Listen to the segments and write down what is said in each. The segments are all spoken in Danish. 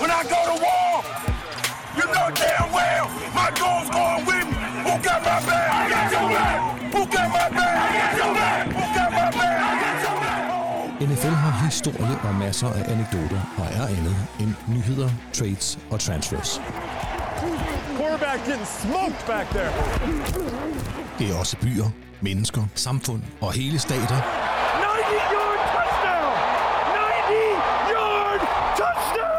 when I go to war. You know damn well my goal's going with me. Who got my back? I got your back. Who got my back? I got your back. Who got my back? I got your back. NFL har historie og masser af anekdoter og er andet end nyheder, trades og transfers. Quarterback getting smoked back there. Det er også byer, mennesker, samfund og hele stater, 90-yard touchdown! 90-yard touchdown!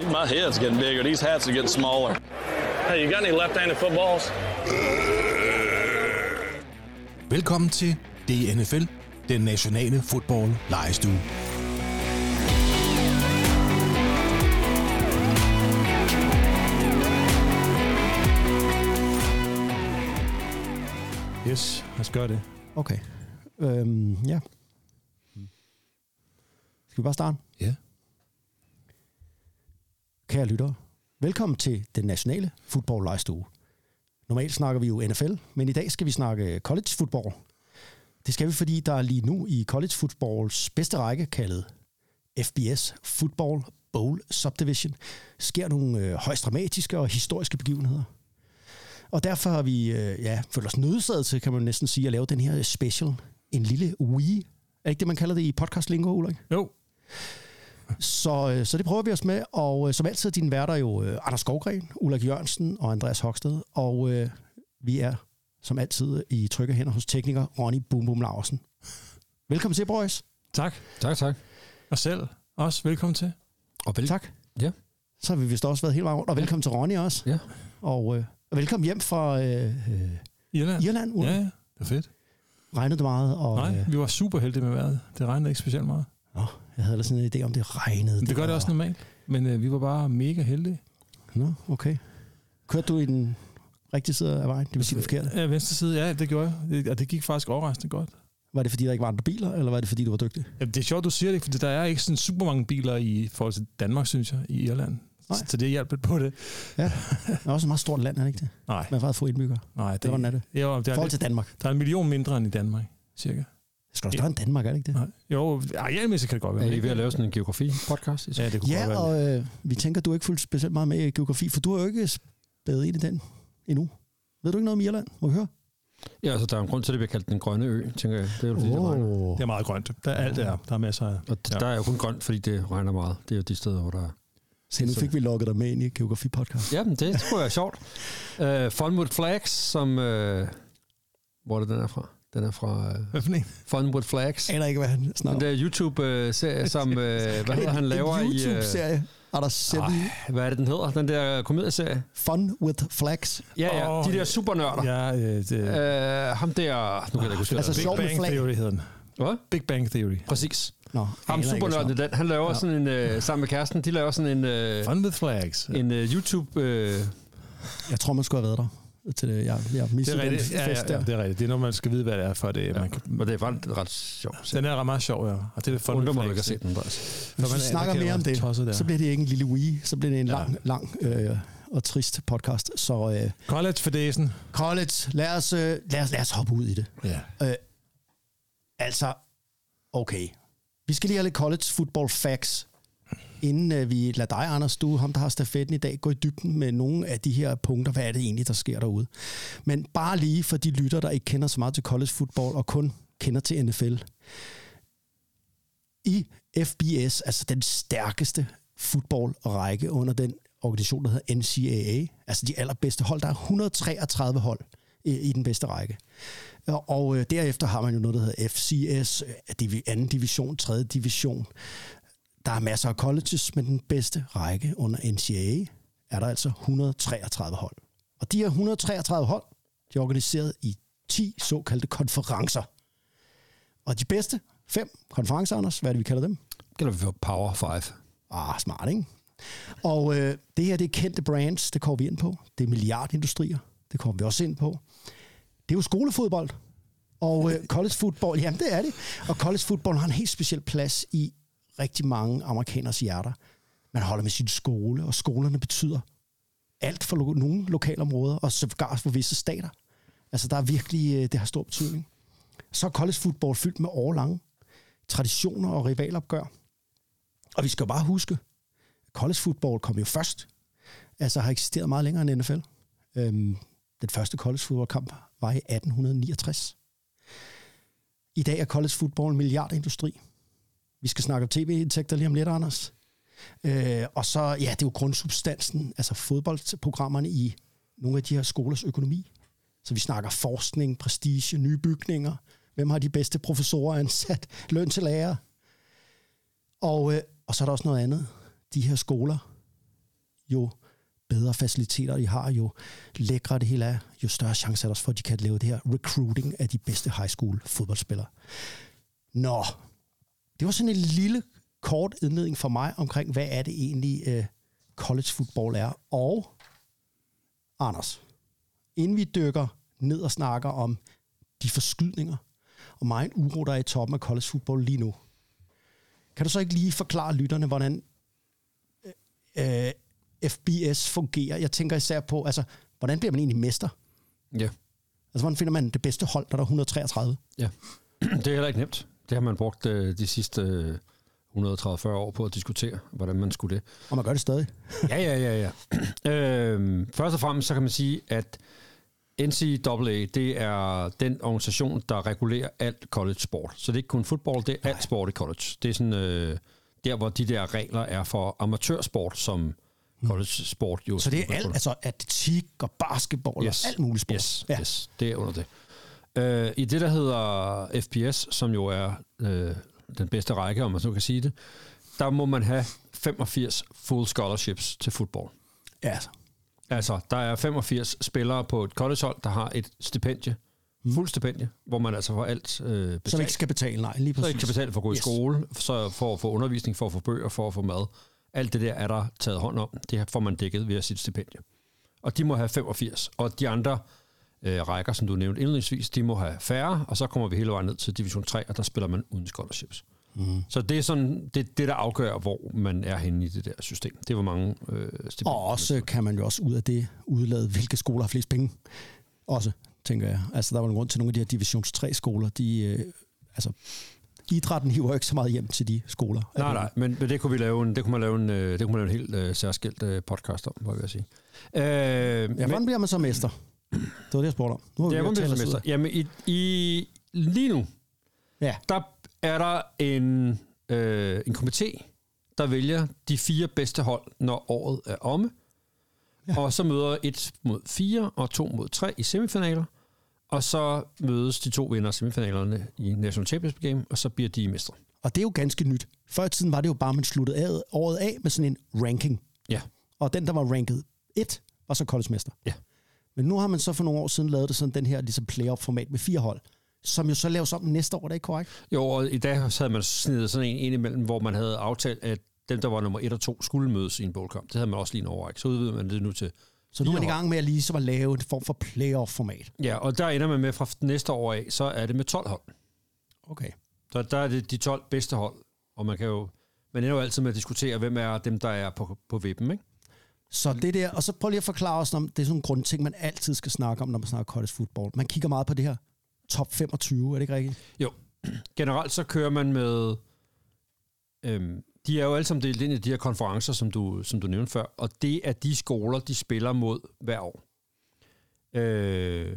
My head's getting bigger. These hats are getting smaller. Hey, you got any left-handed footballs? Velkommen til DNFL, den nationale fodbold lejestue. Yes, lad os gøre det. Okay. Øhm, ja. Skal vi bare starte? Kære lyttere, velkommen til den nationale football lejestue. Normalt snakker vi jo NFL, men i dag skal vi snakke college football. Det skal vi, fordi der er lige nu i college footballs bedste række, kaldet FBS Football Bowl Subdivision, sker nogle øh, højst dramatiske og historiske begivenheder. Og derfor har vi øh, ja, følt os nødsaget til, kan man næsten sige, at lave den her special. En lille Wii. Er det ikke det, man kalder det i podcast-lingo, Ulrik? Jo, så, øh, så det prøver vi os med, og øh, som altid er dine værter jo øh, Anders Skovgren, Ulrik Jørgensen og Andreas Hoksted, og øh, vi er som altid i trygge hænder hos tekniker Ronny Boom Boom Larsen. Velkommen til, boys. tak. Tak, tak. Og selv også velkommen til. Og vel, Tak. Ja. Så har vi vist også været helt meget rundt, og velkommen til Ronny også. Ja. Og, øh, velkommen hjem fra øh, øh, Irland. Irland. Ja, ja. Det var fedt. Regnede det meget? Og, Nej, Øh, vi var super heldige med vejret. Det regnede ikke specielt meget. nå, jeg havde ellers sådan en idé om, det regnede. Men det gør det var- også normalt. Men øh, vi var bare mega heldige. Nå, okay. Kørte du i den rigtige side af vejen? Det vil sige det forkerte. Ja, venstre side, ja, det gjorde jeg. Det, og det gik faktisk overraskende godt. Var det, fordi der ikke var andre biler, eller var det, fordi du var dygtig? Jamen, det er sjovt, du siger det, fordi der er ikke sådan super mange biler i forhold til Danmark, synes jeg, i Irland. Nej. Så det hjalp lidt på det. Ja. Det er også et meget stort land, er det ikke det? Nej, Med meget få indbyggere. nej. Det, Det, er det? Jo, det er, forhold til Danmark. der er en million mindre end i Danmark, cirka. Det skal da større end Danmark, er det ikke det? Nej. Jo, arealmæssigt kan det godt være. er I ved at lave sådan en geografi-podcast? Ja, det kunne Ja, godt være. og øh, vi tænker, du har ikke fulgt specielt meget med i geografi, for du har jo ikke spædet ind i den endnu. Ved du ikke noget om Irland? Må vi høre? Ja, altså, der er en grund til, at det bliver kaldt den grønne ø, tænker jeg. Det er jo fordi, det regner. Oh. Det er meget grønt. Der er alt der. Der er masser af... Og ja. der er jo kun grønt, fordi det regner meget. Det er jo de steder, hvor der er. Se, nu fik vi lukket dig med ind i geografi-podcast. Ja, men det tror jeg er sjovt. Uh, Fun with Flags, som... Uh, hvor er det, den er fra? Den er fra uh, for en? Fun with Flags. Jeg aner ikke, hvad han Den snakker der YouTube-serie, som... Uh, hvad hedder han laver en i... Uh, YouTube-serie. Er der selv hvad er det, den hedder? Den der komedieserie? Fun with Flags. Ja, ja. Åh, de der supernørder. Ja, øh, det, Uh, ham der... Nu kan jeg ikke huske, Altså, Big Bang flag. Theory hedder den. Hvad? Big Bang Theory. Præcis. Nå, Ham supernørden den, han laver ja. sådan en, uh, sammen med kæresten, de laver sådan en, uh, Fun with flags. en uh, YouTube... Uh, så- Jeg tror, man skulle have været der. Til det. Jeg, jeg Det missede er den rigtigt. Ja, fest ja, der. ja, det er rigtigt. Det er noget, man skal vide, hvad det er, for det. Ja. Man kan, og det er faktisk ret sjovt. den er meget sjov, ja. Og det er fun Undrer mig, ikke har set den, Andreas. Hvis vi snakker mere om det, der. så bliver det ikke en lille Wii, så bliver det en Ja. lang, lang øh, og trist podcast. Så øh, College for dagen. college, lad os, øh, lad, os, lad os hoppe ud i det. Ja. Øh, altså, okay. Vi skal lige have lidt college football facts, inden øh, vi lader dig, Anders, du ham, der har stafetten i dag, gå i dybden med nogle af de her punkter. Hvad er det egentlig, der sker derude? Men bare lige for de lytter, der ikke kender så meget til college football, og kun kender til NFL. I FBS, altså den stærkeste fodboldrække under den organisation, der hedder NCAA, altså de allerbedste hold. Der er 133 hold i, den bedste række. Og, øh, derefter har man jo noget, der hedder FCS, øh, anden division, tredje division. Der er masser af colleges, men den bedste række under NCAA er der altså 133 hold. Og de her 133 hold, de er organiseret i 10 såkaldte konferencer. Og de bedste fem konferencer, Anders, hvad er det, vi kalder dem? Kalder vi for Power 5. Ah, smart, ikke? Og øh, det her, det er kendte brands, det kommer vi ind på. Det er milliardindustrier, det kommer vi også ind på. Det er jo skolefodbold. Og øh, college football, jamen det er det. Og college football har en helt speciel plads i rigtig mange amerikaners hjerter. Man holder med sin skole, og skolerne betyder alt for lo- nogle lokalområder, og sågar for visse stater. Altså, der er virkelig, øh, det har stor betydning. Så er college football fyldt med årlange traditioner og rivalopgør. Og vi skal jo bare huske, college football kom jo først. Altså har eksisteret meget længere end NFL. Øhm, den første college football kamp var i 1869. I dag er college football en milliardindustri. Vi skal snakke om tv-indtægter lige om lidt, Anders. Øh, og så, ja, det er jo grundsubstansen, altså fodboldprogrammerne i nogle af de her skolers økonomi. Så vi snakker forskning, prestige, nye bygninger. Hvem har de bedste professorer ansat? Løn til lærer. Og, øh, og så er der også noget andet. De her skoler, jo bedre faciliteter de har, jo lækre det hele er, jo større chance er der også for, at de kan lave det her recruiting af de bedste high school fodboldspillere. Nå, det var sådan en lille kort indledning for mig omkring, hvad er det egentlig øh, college football er. Og Anders, inden vi dykker ned og snakker om de forskydninger og meget uro, der er i toppen af college football lige nu, kan du så ikke lige forklare lytterne, hvordan øh FBS fungerer? Jeg tænker især på, altså, hvordan bliver man egentlig mester? Ja. Altså, hvordan finder man det bedste hold, der er 133? Ja, det er heller ikke nemt. Det har man brugt øh, de sidste øh, 130-40 år på at diskutere, hvordan man skulle det. Og man gør det stadig. Ja, ja, ja, ja. øhm, først og fremmest så kan man sige, at NCAA, det er den organisation, der regulerer alt college sport. Så det er ikke kun fodbold, det er alt sport i college. Det er sådan, øh, der, hvor de der regler er for amatørsport, som college sport jo. Så det er alt, altså atletik og basketball yes. og alt muligt sport. Yes, ja. yes, det er under det. Øh, I det, der hedder FPS, som jo er øh, den bedste række, om man så kan sige det, der må man have 85 full scholarships til fodbold. Ja, altså. Altså, der er 85 spillere på et collegehold, der har et stipendie, mm. fuld stipendie, hvor man altså får alt øh, betalt. Som ikke skal betale, nej, lige præcis. Så ikke skal betale for at gå yes. i skole, så for at få undervisning, for at få bøger, for at få mad. Alt det der er der taget hånd om. Det får man dækket via sit stipendie. Og de må have 85. Og de andre øh, rækker, som du nævnte indledningsvis, de må have færre, og så kommer vi hele vejen ned til Division 3, og der spiller man uden scholarships. Mm. Så det er sådan det, det, der afgør, hvor man er henne i det der system. Det var mange øh, stipendier. Og også kan man jo også ud af det udlade, hvilke skoler har flest penge. Også, tænker jeg. Altså, der var en grund til nogle af de her Divisions 3-skoler, de, øh, altså, idrætten hiver ikke så meget hjem til de skoler. Nej, nej, men, men det kunne vi lave en, det kunne man lave en, øh, det kunne man lave en helt øh, særskilt øh, podcast om, må jeg sige. Øh, ja, men, hvordan bliver man så mester? Det var det, jeg spurgte om. Nu har ja, hvordan bliver man mester? Jamen, i, i, lige nu, ja. der er der en, øh, en komité, der vælger de fire bedste hold, når året er omme. Ja. Og så møder et mod fire og to mod tre i semifinaler. Og så mødes de to vinder af semifinalerne i National Championship Game, og så bliver de mestre. Og det er jo ganske nyt. Før i tiden var det jo bare, at man sluttede af, året af med sådan en ranking. Ja. Og den, der var ranket 1, var så college-mester. Ja. Men nu har man så for nogle år siden lavet det sådan den her ligesom playoff-format med fire hold, som jo så laves om næste år, er det ikke korrekt? Jo, og i dag havde man snedet sådan en ind imellem, hvor man havde aftalt, at dem, der var nummer 1 og 2, skulle mødes i en boldkamp. Det havde man også lige en overræk. Så udvider man det nu til så nu er man i gang med at lige så at lave en form for playoff-format. Ja, og der ender man med fra næste år af, så er det med 12 hold. Okay. Så der er det de 12 bedste hold, og man kan jo, man ender jo altid med at diskutere, hvem er dem, der er på, på vippen, ikke? Så det der, og så prøv lige at forklare os om, det er sådan en grundting, man altid skal snakke om, når man snakker college football. Man kigger meget på det her top 25, er det ikke rigtigt? Jo. Generelt så kører man med, øhm, de er jo alle sammen delt ind i de her konferencer, som du, som du nævnte før, og det er de skoler, de spiller mod hver år. Øh,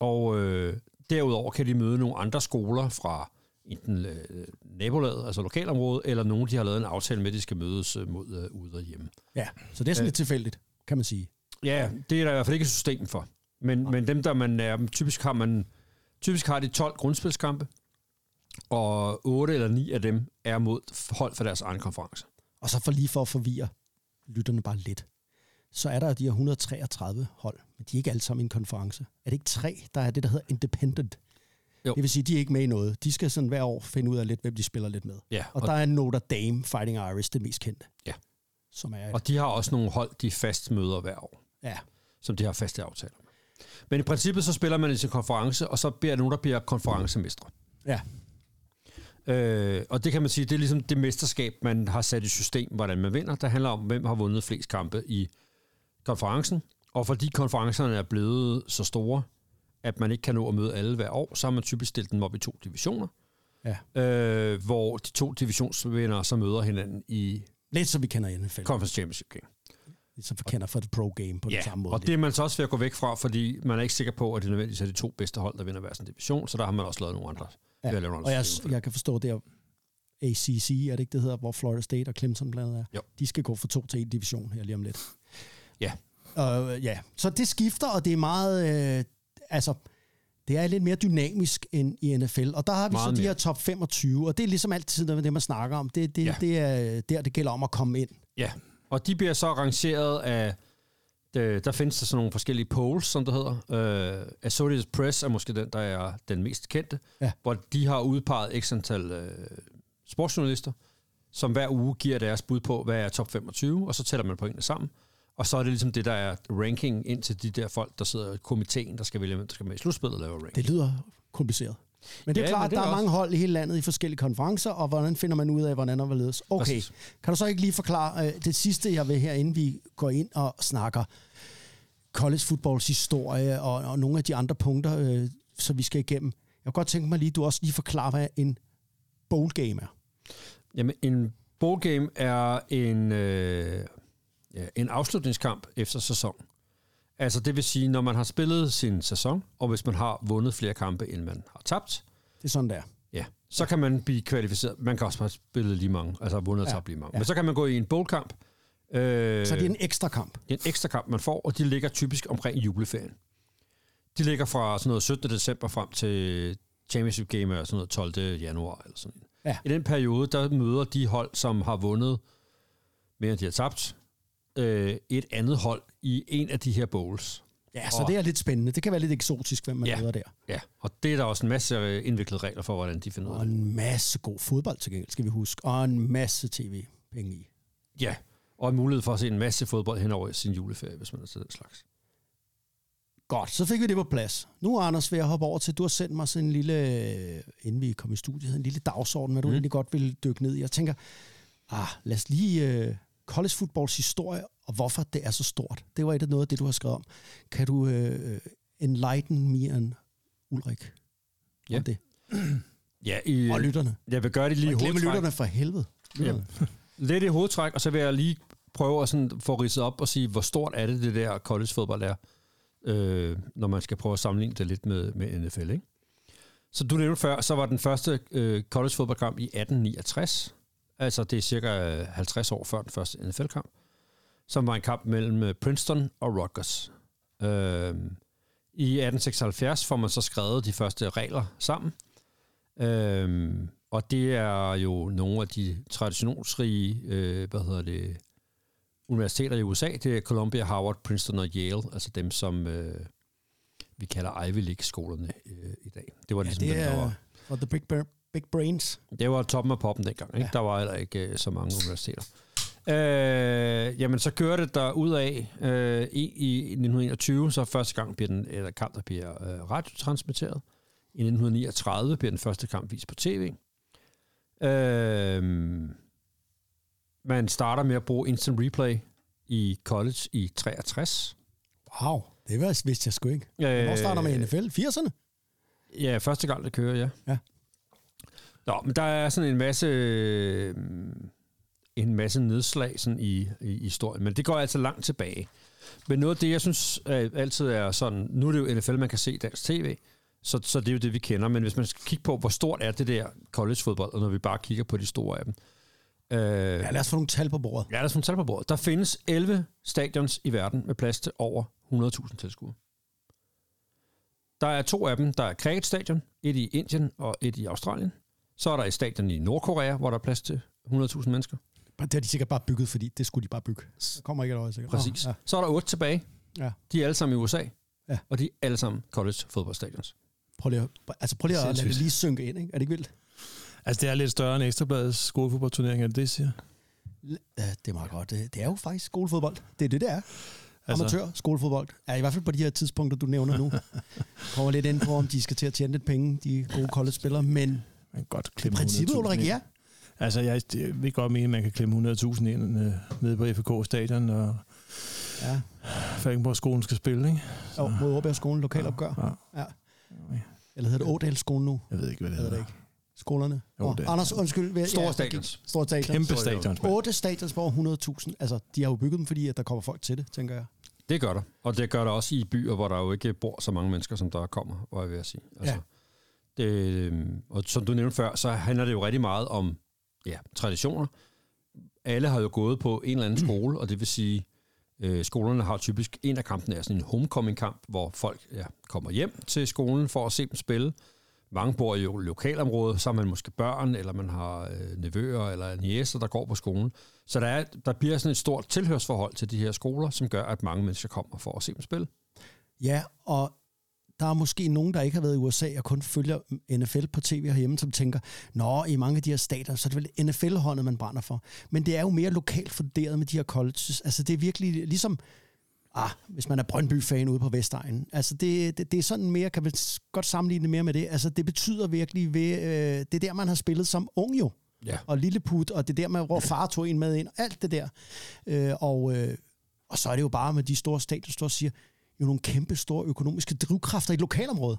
og øh, derudover kan de møde nogle andre skoler fra enten øh, nabolaget, altså lokalområdet, eller nogen, de har lavet en aftale med, at de skal mødes øh, mod øh, ude og hjemme. Ja, så det er sådan øh, lidt tilfældigt, kan man sige. Ja, det er der i hvert fald ikke et system for. Men, men dem, der man er, typisk har man typisk har de 12 grundspilskampe, og 8 eller 9 af dem er mod hold for deres egen konference. Og så for lige for at forvirre lytterne bare lidt, så er der de her 133 hold, men de er ikke alle sammen i en konference. Er det ikke tre, der er det, der hedder independent? Jo. Det vil sige, de er ikke med i noget. De skal sådan hver år finde ud af lidt, hvem de spiller lidt med. Ja, og, og der er Notre Dame Fighting Irish det mest kendte. Ja. Som er og de har også nogle hold, de fast møder hver år. Ja. Som de har faste aftaler med. Men i princippet så spiller man i sin konference, og så bliver nogen, der bliver konferencemestre. Ja. Øh, og det kan man sige, det er ligesom det mesterskab, man har sat i system, hvordan man vinder. Der handler om, hvem har vundet flest kampe i konferencen. Og fordi konferencerne er blevet så store, at man ikke kan nå at møde alle hver år, så har man typisk stillet dem op i to divisioner. Ja. øh, hvor de to divisionsvinder så møder hinanden i Lidt som vi kender i NFL. Conference Championship Game. Lidt som vi kender fra The Pro Game på den samme måde. og det er man så også ved at gå væk fra, fordi man er ikke sikker på, at det nødvendigvis er de to bedste hold, der vinder hver sin division, så der har man også lavet nogle andre. lave nogle og jeg, jeg kan forstå, det er ACC, er det ikke det hedder, hvor Florida State og Clemson blandt andet er? Jo. De skal gå fra to til en division her lige om lidt. Ja. Og, ja, så det skifter, og det er meget, øh, altså, det er lidt mere dynamisk end i NFL. Og der har vi Meget så de mere. her top 25, og det er ligesom altid det, man snakker om. Det, det, Ja. det er der, det gælder om at komme ind. Ja, og de bliver så rangeret af, der, der findes der sådan nogle forskellige polls, som det hedder. Uh, Associated Press er måske den, der er den mest kendte, Ja. hvor de har udpeget x antal uh, sportsjournalister, som hver uge giver deres bud på, hvad er top 25, og så tæller man pointene sammen. Og så er det ligesom det, der er ranking ind til de der folk, der sidder i komiteen, der skal vælge, hvem der skal med i slutspillet og lave ranking. Det lyder kompliceret. Men det er Ja, klart, at der er er også- mange hold i hele landet i forskellige konferencer, og hvordan finder man ud af, hvordan og hvorledes? Okay, Præcis. kan du så ikke lige forklare øh, det sidste, jeg vil her, inden vi går ind og snakker college footballs historie og, og nogle af de andre punkter, øh, som vi skal igennem. Jeg kunne godt tænke mig lige, du også lige forklarer, hvad en bowl game er. Jamen, en bowl game er en, øh, ja, en afslutningskamp efter sæson. Altså det vil sige, når man har spillet sin sæson, og hvis man har vundet flere kampe, end man har tabt, Det er sådan, der. ja, så kan man blive kvalificeret. Man kan også bare spille lige mange, altså vundet og Ja, tabt lige mange. ja. Men så kan man gå i en bowlkamp. Øh, Så det er en ekstra kamp. en ekstra kamp, man får, og de ligger typisk omkring juleferien. De ligger fra sådan noget 17. december frem til Championship Game er sådan noget 12. januar eller sådan noget. Ja. I den periode, der møder de hold, som har vundet mere end de har tabt, øh, et andet hold i en af de her bowls. Ja, så Og- det er lidt spændende. Det kan være lidt eksotisk, hvem man Ja. møder der. Ja, og det er der også en masse øh, indviklede regler for, hvordan de finder ud Og af det. en masse god fodbold til gengæld, skal vi huske. Og en masse tv-penge i. Ja, og en mulighed for at se en masse fodbold hen over sin juleferie, hvis man er til den slags. Godt, så fik vi det på plads. Nu, Anders, vil jeg hoppe over til, du har sendt mig sådan en lille, øh, inden vi kom i studiet, en lille dagsorden, hvad du mm. egentlig godt vil dykke ned i. Jeg tænker, ah, lad os lige uh, college footballs historie, og hvorfor det er så stort. Det var et af noget af det, du har skrevet om. Kan du uh, enlighten me and Ulrik Ja. om det? Ja, i, Og lytterne. jeg vil gøre det lige i glemme hovedtræk. lytterne for helvede. Lytterne. lidt i hovedtræk, og så vil jeg lige prøve at sådan få ridset op og sige, hvor stort er det, det der college-fodbold er, øh, når man skal prøve at sammenligne det lidt med, med NFL, ikke? Så du nævnte før, så var den første øh, college-fodboldkamp i 1869, altså det er cirka 50 år før den første NFL-kamp, som var en kamp mellem øh, Princeton og Rutgers. Øh, I 1876 får man så skrevet de første regler sammen, Øhm, og det er jo nogle af de traditionsrige, øh, hvad hedder det, universiteter i USA. Det er Columbia, Harvard, Princeton og Yale, altså dem, som øh, vi kalder Ivy League-skolerne øh, i dag. Det var Ja, ligesom det dem, der er var, for the big, br- big brains. det var toppen af poppen dengang. Ikke? Ja. Der var heller ikke øh, så mange universiteter. Øh, jamen, så kører det der ud af øh, i, i 1921, så første gang bliver den eller kamp, der bliver øh, radiotransmitteret. I 1939 bliver den første kamp vist på tv. Øh, man starter med at bruge instant replay i college i 63. Wow, det var vidste jeg sgu ikke. Øh, Hvor starter med NFL? 80'erne? Ja, første gang, det kører, ja. Ja. Nå, men der er sådan en masse, øh, en masse nedslag sådan i, i historien, men det går altså langt tilbage. Men noget af det, jeg synes øh, altid er sådan, nu er det jo NFL, man kan se dansk tv, så, så det er jo det, vi kender, men hvis man skal kigge på, hvor stort er det der college-fodbold, og når vi bare kigger på de store af dem. Øh, Ja, lad os få nogle tal på bordet. Ja, der er sådan tal på bordet. Der findes 11 stadions i verden med plads til over 100.000 tilskuere. Der er to af dem, der er cricketstadion, et i Indien og et i Australien. Så er der et stadion i Nordkorea, hvor der er plads til 100.000 mennesker. Det har de sikkert bare bygget, fordi det skulle de bare bygge. Der kommer ikke et øje sikkert. Præcis. Nå, Ja. Så er der otte tilbage. Ja. De er alle sammen i USA. Ja. Og de er alle sammen college fodboldstadions. Prøv lige, at- altså prøv lige at lade det lige synke ind, ikke? Er det ikke vildt? Altså, det er lidt større end Ekstrabladets skolefodboldturnering, er det det, jeg siger? Ja, det er meget godt. Det det er jo faktisk skolefodbold. Det er det, det er. Altså- Amatør skolefodbold. Ja, i hvert fald på de her tidspunkter, du nævner nu. Kommer lidt ind på, om de skal til at tjene lidt penge, de gode college-spillere. Men Man kan godt i klemme princippet, 100.000 Ulrik, ja. Altså, jeg, vil godt mene, at man kan klemme 100.000 ind øh, nede på FK stadion, og ja. Falkenborg skolen skal spille, ikke? Og mod Åbjerg skolen, lokalopgør. Ja. Ja. Eller hedder det Ådal skolen nu? Jeg ved ikke, hvad det Jeg ved hedder. det ikke. skolerne? Jo, Og det- Anders, undskyld. vil- Store ja, stadions. Store stadions. Kæmpe stadions. Otte stadions på over 100.000. Altså, de har jo bygget dem, fordi at der kommer folk til det, tænker jeg. Det gør der. Og det gør der også i byer, hvor der jo ikke bor så mange mennesker, som der kommer, hvor jeg vil sige. Altså, Ja. Øhm, og som du nævnte før, så handler det jo rigtig meget om ja, traditioner. Alle har jo gået på en eller anden skole, og det vil sige, øh, skolerne har typisk en af kampene er sådan en homecoming-kamp, hvor folk ja, kommer hjem til skolen for at se dem spille. Mange bor i lokalområdet, så har man måske børn, eller man har øh, nevøer eller niæser, der går på skolen. Så der, er, der bliver sådan et stort tilhørsforhold til de her skoler, som gør, at mange mennesker kommer for at se dem spille. Ja, og der er måske nogen, der ikke har været i USA og kun følger NFL på tv herhjemme, som tænker, nå, i mange af de her stater, så er det vel NFL-håndet, man brænder for. Men det er jo mere lokalt funderet med de her colleges. Altså, det er virkelig ligesom, ah, hvis man er Brøndby-fan ude på Vestegnen. Altså, det, det, det er sådan mere, kan man godt sammenligne det mere med det. Altså, det betyder virkelig ved, øh, det er der, man har spillet som ung jo. Ja. Og lilleput, og det er der, man, hvor far tog en med ind, og alt det der. Øh, og, øh, og så er det jo bare med de store stadier, der siger, jo nogle kæmpe store økonomiske drivkræfter i et lokalområde.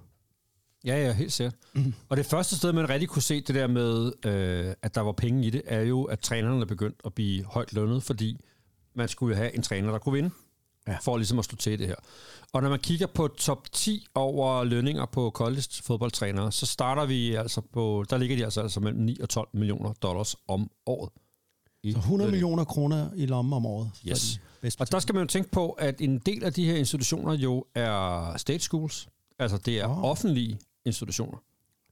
Ja, ja, helt sikkert. Mm. Og det første sted, man rigtig kunne se det der med, øh, at der var penge i det, er jo, at trænerne er begyndt at blive højt lønnet, fordi man skulle jo have en træner, der kunne vinde, Ja. for ligesom at slå til det her. Og når man kigger på top 10 over lønninger på college fodboldtrænere, så starter vi altså på, der ligger de altså, altså mellem 9 og 12 millioner dollars om året. Så 100 lønning. millioner kroner i lommen om året. Yes. bedste Og der skal man jo tænke på, at en del af de her institutioner jo er state schools. Altså det er oh. offentlige institutioner.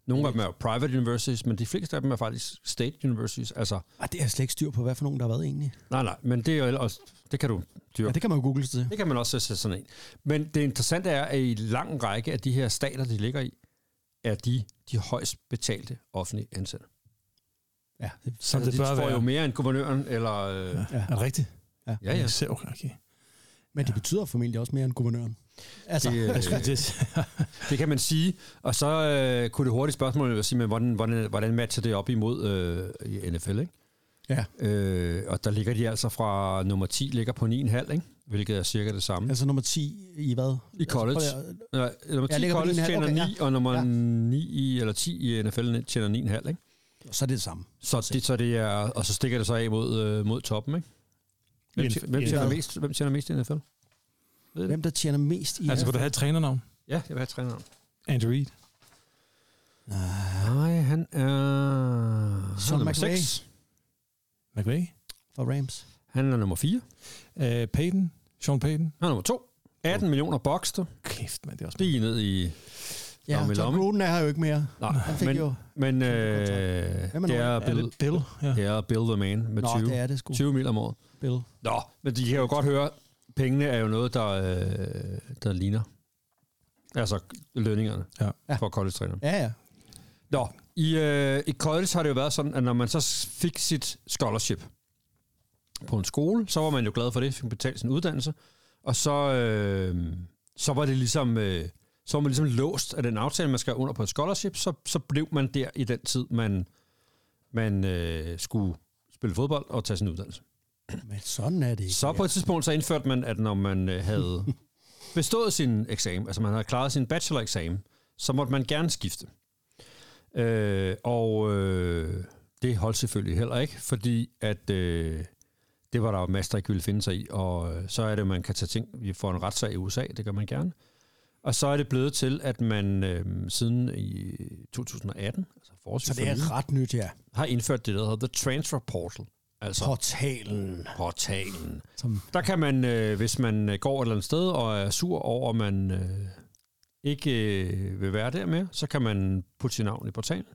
Nogle af dem er private universities, men de fleste af dem er faktisk state universities. Altså, Ah, det er slet ikke styr på, hvad for nogen der har været egentlig. nej, nej, men det er også, det kan du dyrke. Ja, det kan man jo google til. Det kan man også sætte sådan en. Men det interessante er, at i lang række af de her stater, de ligger i, er de de højst betalte offentlige ansatte. Ja, det, Som altså, det de bør får være. jo mere end guvernøren, eller... Øh, Ja. Er det rigtigt? Ja. ja, ja. Så, okay. okay. Men det betyder formentlig også mere end guvernøren. Altså, Det, øh, til- Det kan man sige. Og så øh, kunne det hurtigt spørgsmål være at sige, men hvordan, hvordan, hvordan matcher det op imod øh, i NFL, ikke? ja. Øh, og der ligger de altså fra nummer 10 ligger på 9,5, ikke? Hvilket er cirka det samme. altså nummer 10 i hvad? I college. Altså, prøv lige at- Nej, nummer Ja, 10 ligger på college 9,5, tjener okay, 9, og nummer Ja. 9 i, eller 10 i NFL tjener 9,5, ikke? Så er det det samme. Så det, så det er, og så stikker det så af mod, øh, mod toppen, ikke? Hvem, tjener- hvem, tjener mest, hvem tjener mest i NFL? Ved det? Hvem der tjener mest i Altså, vil du have et trænernavn? Ja, jeg vil have træneren. Andrew Reid. Nej, han er... Han Sean er nummer McVay. 6. McVay. for Rams? Han er nummer 4. Uh, Peyton. Sean Payton. Han er nummer 2. 18 millioner boxter. Kæft, man, det er også... Lige ned i... Ja, John lomme. Gruden er her jo ikke mere. Nej, Han fik men, jo... men øh, er det, er Er Bill, det Bill? Ja. det er Bill the Man med Nå, 20, det er det sgu. 20 mil om året. Bill. Nå, men de kan jo godt høre, pengene er jo noget, der, øh, der ligner. Altså lønningerne Ja. Ja. for college-trænere. Ja, ja. Nå, i, øh, i college har det jo været sådan, at når man så fik sit scholarship på en skole, så var man jo glad for det, fik betalt sin uddannelse, og så, øh, så var det ligesom... Øh, så var man ligesom låst af den aftale, man skal under på et scholarship, så, så blev man der i den tid, man, man øh, skulle spille fodbold og tage sin uddannelse. Men sådan er det ikke. Så på et tidspunkt så indførte man, at når man øh, havde bestået sin eksamen, altså man havde klaret sin bachelor-eksamen, så måtte man gerne skifte. Øh, og øh, det holdt selvfølgelig heller ikke, fordi at øh, det var der jo masser, der ikke ville finde sig i, og øh, så er det, man kan tage ting, vi får en retssag i USA, det gør man gerne. Og så er det blevet til, at man øh, siden i 2018, altså Så det er ret nyt, ja. har indført det, der hedder The Transfer Portal. Altså Portalen. portalen. Som, Der kan man, øh, hvis man øh, går et eller andet sted og er sur over, at man øh, ikke øh, vil være der mere, så kan man putte sit navn i portalen,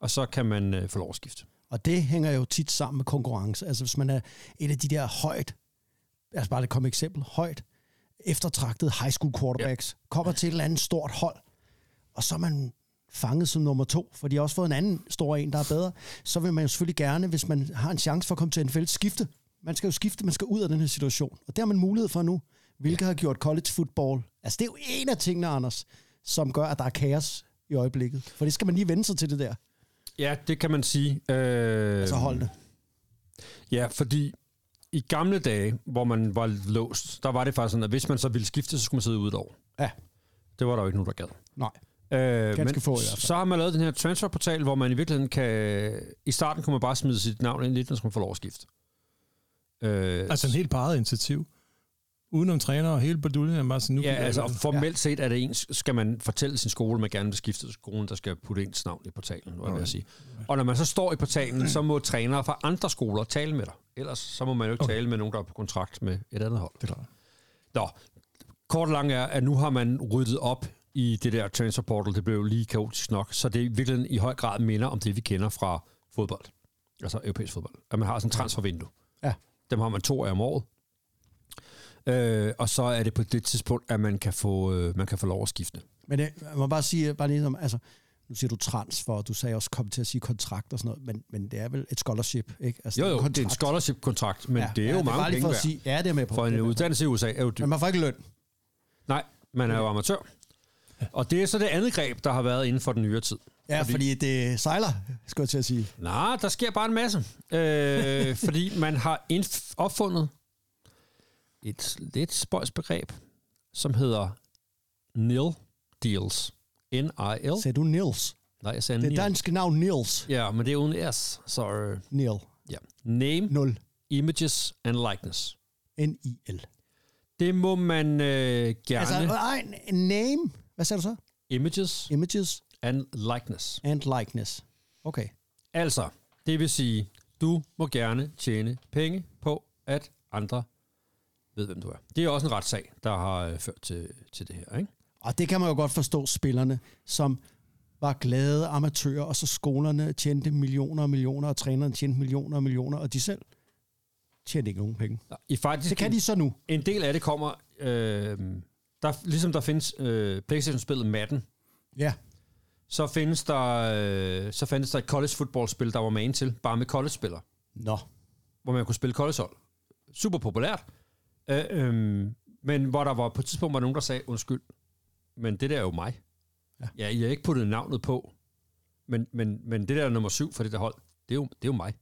og så kan man øh, få lov at skifte. og det hænger jo tit sammen med konkurrence. Altså hvis man er et af de der højt, altså bare det komme eksempel, højt eftertragtede high school quarterbacks, ja. kommer til et eller andet stort hold, og så er man fanget som nummer to, for de har også fået en anden stor en, der er bedre, så vil man jo selvfølgelig gerne, hvis man har en chance for at komme til NFL, skifte. Man skal jo skifte, man skal ud af den her situation. Og det har man mulighed for nu, hvilket har gjort college football. Altså det er jo en af tingene, Anders, som gør, at der er kaos i øjeblikket. For det skal man lige vende sig til det der. Ja, det kan man sige. Øh, Altså hold det. Ja, fordi i gamle dage, hvor man var låst, der var det faktisk sådan, at hvis man så ville skifte, så skulle man sidde ude et år. Ja. Det var der jo ikke nogen, der gad. Nej. Øh, Ganske men få i hvert fald. så har man lavet den her transferportal, hvor man i virkeligheden kan... I starten kunne man bare smide sit navn ind lidt, når man får lov at skifte. Øh, Altså en helt paret initiativ. Udenom træner og hele baduljen bare sådan, nu Ja, altså ikke. formelt set er det ens, skal man fortælle sin skole, man gerne vil skifte til skolen, der skal putte ens navn i portalen, vil jeg sige. Og når man så står i portalen, så må trænere fra andre skoler tale med dig. Ellers så må man jo ikke okay. tale med nogen, der er på kontrakt med et andet hold. Det er klart. Nå, kort og lang er, at nu har man ryddet op i det der transfer portal. Det blev jo lige kaotisk nok, så det virkelig i høj grad minder om det, vi kender fra fodbold. Altså europæisk fodbold. At man har sådan en transfervindue. Ja. Dem har man to af om året. Øh, og så er det på det tidspunkt, at man kan få, øh, man kan få lov at skifte. Men det, jeg må bare sige, bare lige om, altså, nu siger du transfer, og du sagde også, kom til at sige kontrakt og sådan noget, men, men det er vel et scholarship, ikke? Altså, Jo, jo, det er en scholarship-kontrakt, men ja, det er jo ja, mange bare lige penge for at værd. sige, ja, det er med på. For det en uddannelse i USA er jo dyrt. Men man får ikke løn. Nej, man er jo amatør. Og det er så det andet greb, der har været inden for den nyere tid. Ja, fordi, fordi det sejler, skulle jeg til at sige. Nej, der sker bare en masse. Øh, fordi man har indf- opfundet et lidt spøjs begreb, som hedder nil deals. N-I-L. Sagde du Nils? Nej, jeg sagde Det nil. danske navn Nils. Ja, men det er uden S. Så øh, Neil. ja. Name, 0. images and likeness. N-I-L. Det må man øh, gerne... Altså, ej, name. Hvad sagde du så? images Images and likeness. and likeness. Okay. Altså, det vil sige, du må gerne tjene penge på, at andre ved, hvem du er. Det er også en retssag, der har øh, ført til, til det her, ikke? Og det kan man jo godt forstå, spillerne, som var glade amatører, og så skolerne tjente millioner og millioner, og trænerne tjente millioner og millioner, og de selv tjente ikke nogen penge. I faktisk, Det kan de så nu. En del af det kommer, øh, der, ligesom der findes øh, Playstation-spillet Madden, Ja. så findes der, øh, så findes der et college football-spil, der var man til, bare med college-spillere, Nå. hvor man kunne spille college-hold. Super populært. Øh, øh, men hvor der var på et tidspunkt var nogen, der sagde, undskyld, men det der er jo mig. Ja. Ja, I har ikke puttet navnet på, men, men, men det der er nummer syv for det der hold, det er jo, det er jo mig.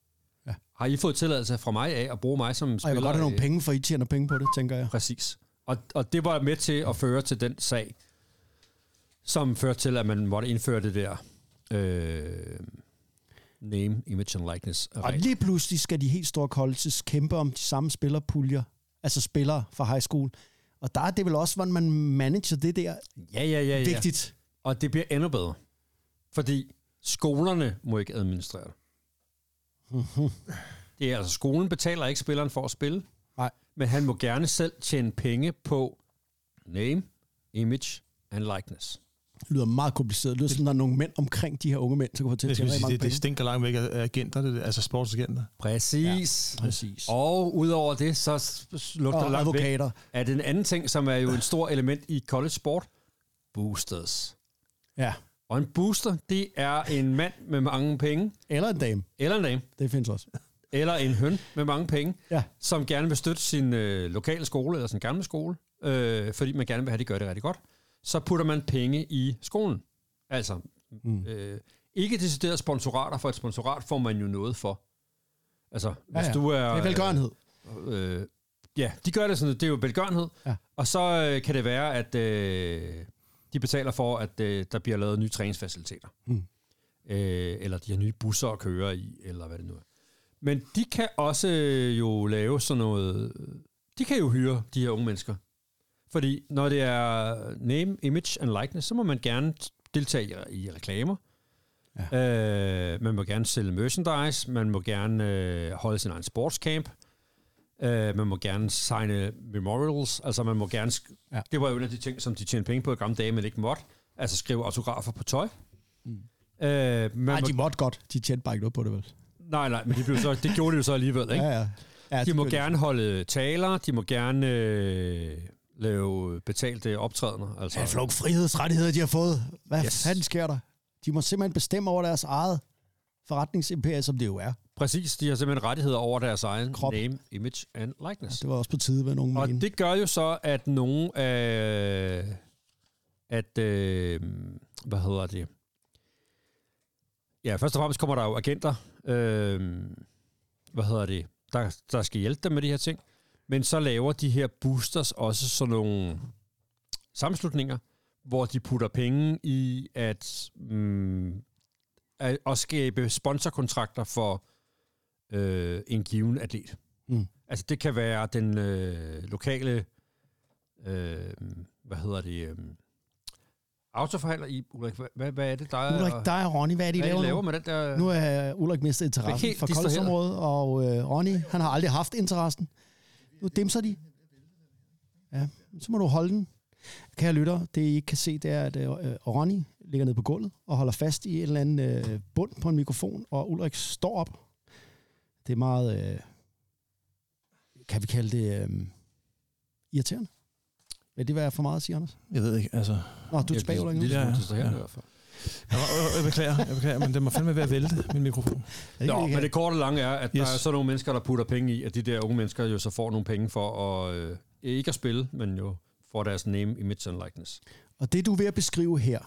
Ja. Har I fået tilladelse fra mig af at bruge mig som Og jeg spiller? vil godt have nogle øh, penge, for I tjener penge på det, tænker jeg. Præcis. Og, og det var med til at føre til den sag, som førte til, at man måtte indføre det der øh, name, image and likeness. Og lige pludselig skal de helt store colleges kæmpe om de samme spillerpuljer, altså spillere fra high school. Og der er det vel også, hvordan man manager det der, Ja, ja, ja, ja. vigtigt. Og det bliver endnu bedre. Fordi skolerne må ikke administrere det. Det er altså, skolen betaler ikke spilleren for at spille. Nej. Men han må gerne selv tjene penge på name, image and likeness. Det lyder meget kompliceret. Det lyder som, der er nogle mænd omkring de her unge mænd, der kan få til at Det, tjene mange det, det stinker langt væk af agenter, det, altså sportsagenter. Præcis. Ja. Præcis. Og udover det, så lugter det Og langt væk advokater. af den anden ting, som er jo en stor element i college sport. Boosters. Ja. Og en booster, det er en mand med mange penge, Eller en dame. eller en dame, Det findes også. Eller en høn med mange penge, Ja. som gerne vil støtte sin øh, lokale skole, eller sin gamle skole, øh, fordi man gerne vil have, at de gør det rigtig godt. Så putter man penge i skolen. Altså, mm. øh, ikke decideret sponsorater, for et sponsorat får man jo noget for. Altså, hvis Ja, ja. du er... Det er velgørenhed. Øh, ja, de gør det sådan, det er jo velgørenhed. Ja. Og så øh, kan det være, at øh, de betaler for, at øh, der bliver lavet nye træningsfaciliteter. Mm. Øh, eller de har nye busser at køre i, eller hvad det nu er. Men de kan også øh, jo lave sådan noget... De kan jo hyre de her unge mennesker. Fordi når det er name, image and likeness, så må man gerne deltage i, i reklamer. Ja. Øh, man må gerne sælge merchandise, man må gerne øh, holde sin egen sportscamp, øh, man må gerne signe memorials, altså man må gerne... Sk- Ja. Det var jo en af de ting, som de tjente penge på i gamle dage, men ikke måtte. Altså skrive autografer på tøj. Mm. Øh, man Nej, må, de måtte godt. De tjente bare ikke noget på det, vel? Nej, nej, men de blev så, det gjorde de jo så alligevel, ikke? Ja, ja. ja de må gerne holde taler, de må gerne øh, lave betalte optrædener. Altså, Ja, for nogle frihedsrettigheder, de har fået. Hvad yes. Fanden sker der? De må simpelthen bestemme over deres eget forretningsimperie, som det jo er. Præcis, de har simpelthen rettigheder over deres egen Krop. name, image and likeness. Det var også på tide, hvad nogen Og mener. det gør jo så, at nogen af... At, øh, hvad hedder det? Ja, først og fremmest kommer der jo agenter, øh, hvad hedder det, der, der skal hjælpe dem med de her ting. Men så laver de her boosters også sådan nogle sammenslutninger, hvor de putter penge i at, mm, at, at skabe sponsorkontrakter for øh, en given atlet. Mm. Altså det kan være den øh, lokale, øh, hvad hedder det, øh, autoforhandler i, Ulrik, hvad, hvad, er det, der er? Ulrik, dig og Ronny, hvad er det, I hvad laver, laver nu? med den der... Nu er Ulrik mistet interessen for koldsområdet, og øh, Ronny, han har aldrig haft interessen. Nu dimser de. Ja, så må du holde den. Kære lytter, det I ikke kan se, det er, at øh, Ronny ligger nede på gulvet og holder fast i en eller anden øh, bund på en mikrofon, og Ulrik står op. Det er meget, øh, kan vi kalde det, øh, irriterende. Vil det være for meget at sige, Anders? Jeg ved ikke, altså... Nå, du er tilbage, Ulrik, nu? Lille Ja, smule ja, ja. i hvert fald. Jeg, jeg, jeg beklager, jeg beklager, men det må fandme være at vælte, min mikrofon. Det Nå, men ikke det korte og lange er, at yes. der er så nogle mennesker, der putter penge i, at de der unge mennesker jo så får nogle penge for at, øh, ikke at spille, men jo for deres name, image and likeness. Og det, du er ved at beskrive her,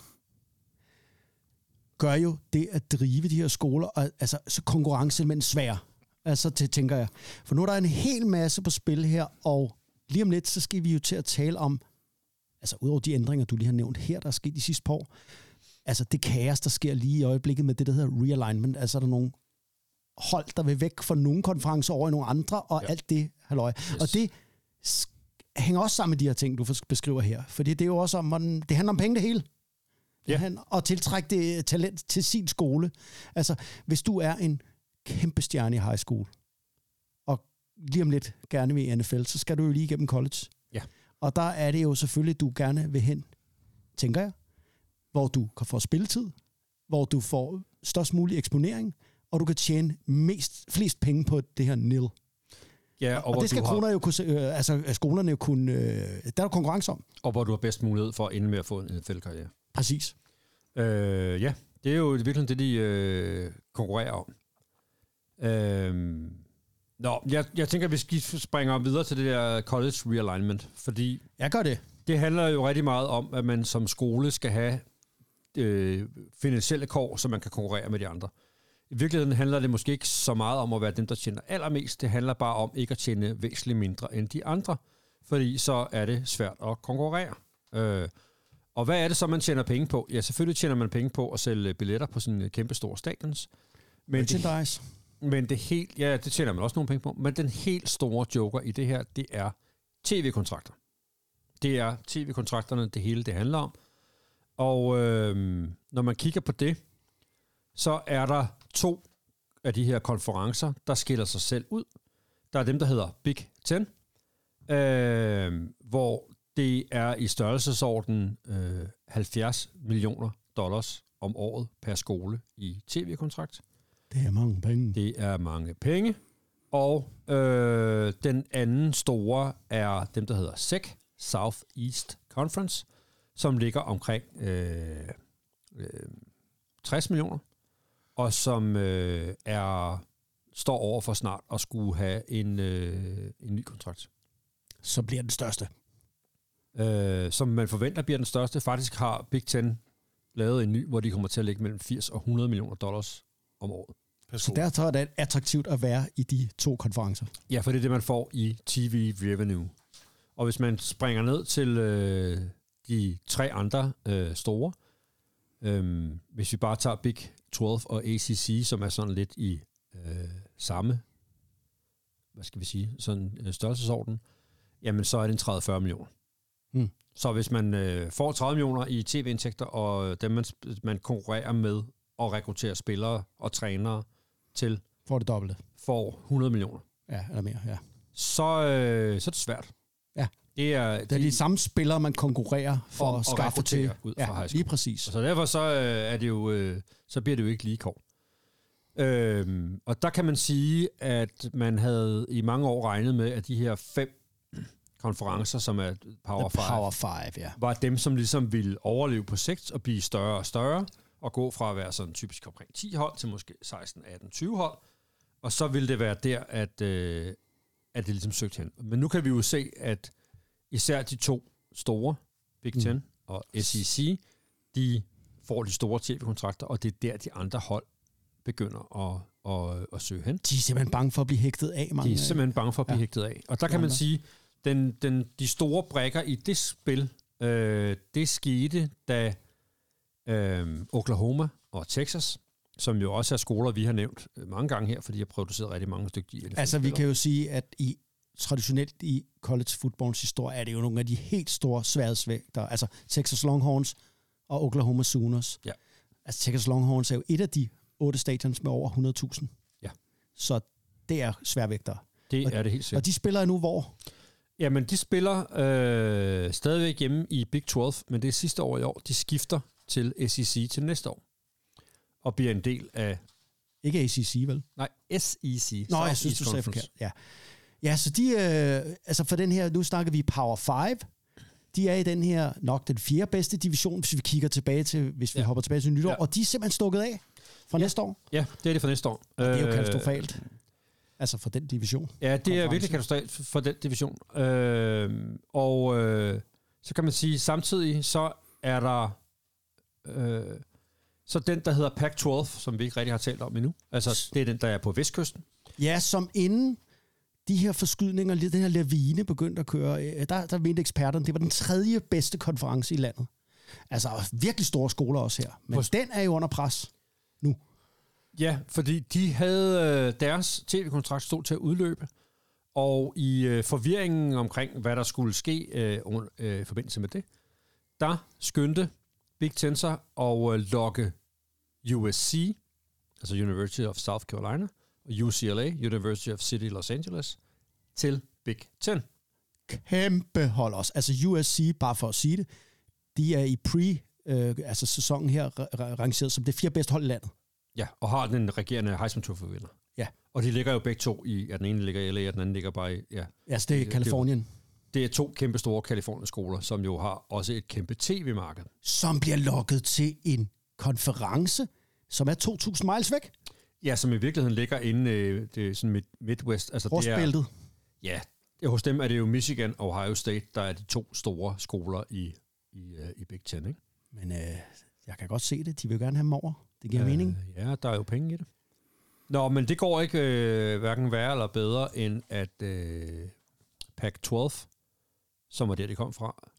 gør jo det at drive de her skoler, og, altså så konkurrenceelement svær. Altså, det tænker jeg. For nu er der en hel masse på spil her, og lige om lidt, så skal vi jo til at tale om, altså udover de ændringer, du lige har nævnt her, der er sket de sidste par år, altså det kaos, der sker lige i øjeblikket med det, der hedder realignment. Altså er der nogle hold, der vil væk fra nogle konferencer over i nogle andre, og Ja. alt det, halløj. Yes. Og det hænger også sammen med de her ting, du beskriver her. Fordi det er jo også om, hvordan, det handler om penge det hele. Ja. Og tiltrække det talent til sin skole. Altså, hvis du er en kæmpe stjerne i high school, lige om lidt gerne vil i NFL, så skal du jo lige igennem college. Ja. Og der er det jo selvfølgelig, du gerne vil hen, tænker jeg, hvor du kan få spilletid, hvor du får størst mulig eksponering, og du kan tjene mest, flest penge på det her nil. Ja, Og, og det skal du har, kroner jo kunne, øh, altså skolerne jo kunne, øh, der er jo konkurrence om. og hvor du har bedst mulighed for at ende med at få en NFL-karriere. Præcis. Øh, ja, det er jo virkelig det, de øh, konkurrerer om. Øh, nå, jeg, jeg tænker, at vi skal springe videre til det der college realignment, fordi Jeg gør det. det handler jo rigtig meget om, at man som skole skal have øh, finansielle kår, så man kan konkurrere med de andre. I virkeligheden handler det måske ikke så meget om at være dem, der tjener allermest. Det handler bare om ikke at tjene væsentligt mindre end de andre, fordi så er det svært at konkurrere. Øh, og hvad er det så, man tjener penge på? Ja, selvfølgelig tjener man penge på at sælge billetter på sådan kæmpe store stadions. Men det, Merchandise men det helt, ja, det tjener man også nogle penge på. Men den helt store joker i det her, det er tv-kontrakter. Det er tv-kontrakterne, det hele det handler om. Og øh, når man kigger på det, så er der to af de her konferencer, der skiller sig selv ud. Der er dem, der hedder Big Ten, øh, hvor det er i størrelsesorden øh, 70 millioner dollars om året per skole i tv-kontrakt. Det er mange penge. Det er mange penge. Og øh, den anden store er dem, der hedder SEC, South East Conference, som ligger omkring øh, øh, 60 millioner, og som øh, er står over for snart at skulle have en, øh, en ny kontrakt. Så bliver den største. Øh, som man forventer bliver den største. Faktisk har Big Ten lavet en ny, hvor de kommer til at ligge mellem 80 og 100 millioner dollars om året. Så derfor er det attraktivt at være i de to konferencer. Ja, for det er det, man får i TV revenue. Og hvis man springer ned til øh, de tre andre øh, store, øh, hvis vi bare tager Big 12 og ACC, som er sådan lidt i øh, samme, hvad skal vi sige, sådan øh, størrelsesorden, jamen så er det en 30-40 millioner. Mm. Så hvis man øh, får 30 millioner i tv-indtægter, og dem man, man konkurrerer med og rekrutterer spillere og trænere til, For det dobbelte. får 100 millioner Ja, eller mere, ja. så, øh, så er det svært. Ja. Det er, Det er de samme spillere, man konkurrerer for at skaffe til. ud fra Ja, school. lige præcis. Så derfor så, øh, er det jo, øh, så bliver det jo ikke lige kort. Øhm, og der kan man sige, at man havde i mange år regnet med, at de her fem konferencer, som er Power The 5, Power 5, ja. var dem, som ligesom ville overleve på sigt og blive større og større, og gå fra at være sådan typisk omkring 10 hold til måske 16, 18, 20 hold. Og så ville det være der, at, øh, at det ligesom søgte hen. Men nu kan vi jo se, at især de to store, Big Ten mm. og SEC, de får de store tv-kontrakter, og det er der, de andre hold begynder at, at, at søge hen. De er simpelthen bange for at blive hægtet af. Mange, De er simpelthen bange for at blive ja. Hægtet af. Og der kan man sige, den, den, de store brækker i det spil, Øh, det skete, da øh, Oklahoma og Texas, som jo også er skoler, vi har nævnt øh, mange gange her, fordi jeg har produceret rigtig mange dygtige NFL Altså, vi kan jo sige, at i traditionelt i college footballs historie, er det jo nogle af de helt store sværhedsvægter. Altså Texas Longhorns og Oklahoma Sooners. Ja. Altså Texas Longhorns er jo et af de otte stadions med over 100.000. Ja. Så det er sværvægtere. Det og- er det helt Og sikkert. de spiller nu hvor? Jamen, de spiller øh, stadigvæk hjemme i Big 12, men det er sidste år i år. De skifter til SEC til næste år. Og bliver en del af... Ikke ACC, vel? Nej, SEC. Nå, jeg Southeast synes, du sagde forkert. Ja. ja, så de, øh, altså for den her, nu snakker vi Power 5. De er i den her nok den fjerde bedste division, hvis vi kigger tilbage til, hvis vi Ja. hopper tilbage til nytår. Ja. Og de er simpelthen stukket af fra næste år. Ja, det er det for næste år. Det er jo Øh, katastrofalt. Altså for den division. Ja, det er virkelig katastrofalt for- for den division. Øh, og øh, så kan man sige, samtidig så er der øh, så den, der hedder Pac-12, som vi ikke rigtig har talt om endnu. Altså, det er den, der er på vestkysten. Ja, som inden de her forskydninger, den her lavine begyndte at køre, øh, der, der mente eksperterne, det var den tredje bedste konference i landet. Altså virkelig store skoler også her. Men Hvor- den er jo under pres nu. Ja, fordi de havde øh, deres tv-kontrakt stod til at udløbe, og i øh, forvirringen omkring, hvad der skulle ske øh, øh, i forbindelse med det, der skyndte Big Ten sig og øh, lokke USC, altså University of South Carolina, og UCLA, University of City Los Angeles, til Big Ten. Kæmpe hold også. Altså USC, bare for at sige det, de er i pre, øh, altså sæsonen her, ra- ra- rangeret som det fire bedste hold i landet. Ja, og har den regerende Heisman Trophy-vinder. Ja. Og de ligger jo begge to i, at den ene ligger i LA, og den anden ligger bare i, ja, Altså det er Kalifornien, Det er to kæmpe store Kalifornien-skoler, som jo har også et kæmpe tv-marked. som bliver lokket til en konference, som er 2.000 miles væk. Ja, som i virkeligheden ligger inde øh, det er sådan mid, Midwest. Altså, det er, Rustbæltet. ja, hos dem er det jo Michigan og Ohio State, der er de to store skoler i, i, uh, i Big Ten. Ikke? Men øh, jeg kan godt se det. De vil gerne have dem over. Det giver øh, mening. Ja, der er jo penge i det. Nå, men det går ikke øh, hverken værre eller bedre, end at øh, Pac-12, som var der, det kom fra,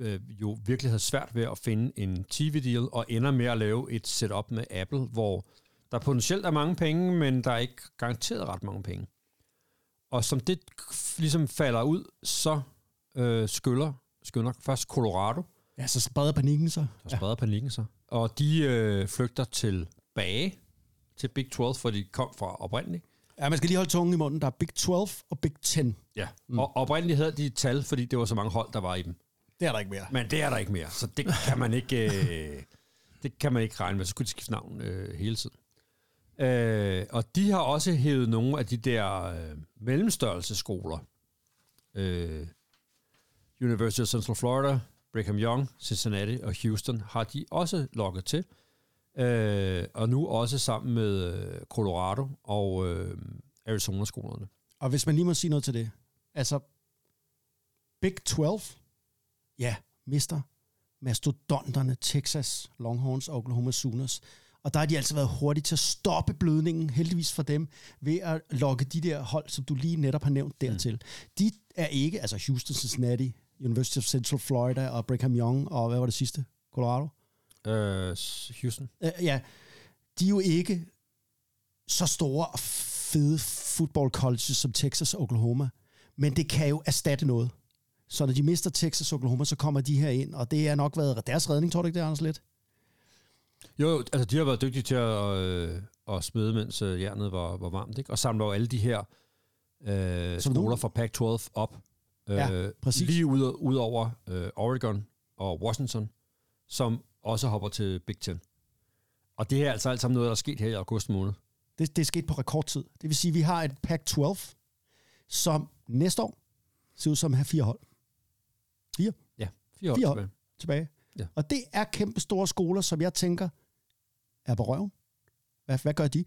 øh, jo virkelig havde svært ved at finde en TV-deal, og ender med at lave et setup med Apple, hvor der potentielt er mange penge, men der er ikke garanteret ret mange penge. Og som det ligesom falder ud, så øh, skyller, skynder først Colorado, Ja, så spreder panikken sig. der spreder ja. panikken sig. Og de øh, flygter tilbage til Big 12, for de kom fra oprindeligt. Ja, man skal lige holde tungen i munden. Der er Big 12 og Big 10. Ja. Mm. Og oprindeligt havde de tal, fordi det var så mange hold, der var i dem. Det er der ikke mere. Men det er der ikke mere, så det kan man ikke, øh, det kan man ikke regne med. Så skulle de skifte navn øh, hele tiden. Øh, og de har også hævet nogle af de der øh, mellemstørrelseskoler. Øh, University of Central Florida, Brigham Young, Cincinnati og Houston har de også lukket til. Øh, og nu også sammen med øh, Colorado og øh, Arizona-skolerne. Og hvis man lige må sige noget til det. Altså, Big 12, ja, mister mastodonterne Texas Longhorns og Oklahoma Sooners. Og der har de altså været hurtige til at stoppe blødningen, heldigvis for dem, ved at lokke de der hold, som du lige netop har nævnt dertil. Mm. De er ikke, altså Houston, Cincinnati, University of Central Florida og Brigham Young, og hvad var det sidste? Colorado? Øh, Houston. Øh, ja, de er jo ikke så store og fede football colleges som Texas og Oklahoma, men det kan jo erstatte noget. Så når de mister Texas og Oklahoma, så kommer de her ind, og det har nok været deres redning, tror du ikke det, Anders lidt? Jo, altså de har været dygtige til at, øh, at smide, mens øh, jernet var, var varmt, ikke? og samle jo alle de her øh, Som skoler nu- fra Pac-12 op. Øh, Ja, præcis. Lige ud, ud over øh, Oregon og Washington, som også hopper til Big Ten. Og det her er altså alt sammen noget, der er sket her i august måned. Det, det er sket på rekordtid. Det vil sige, at vi har et Pac-12, som næste år ser ud som at have fire hold Ja, fire, Fire hold. tilbage. tilbage. Ja. Og det er kæmpe store skoler, som jeg tænker er på røven. Hvad, hvad gør de?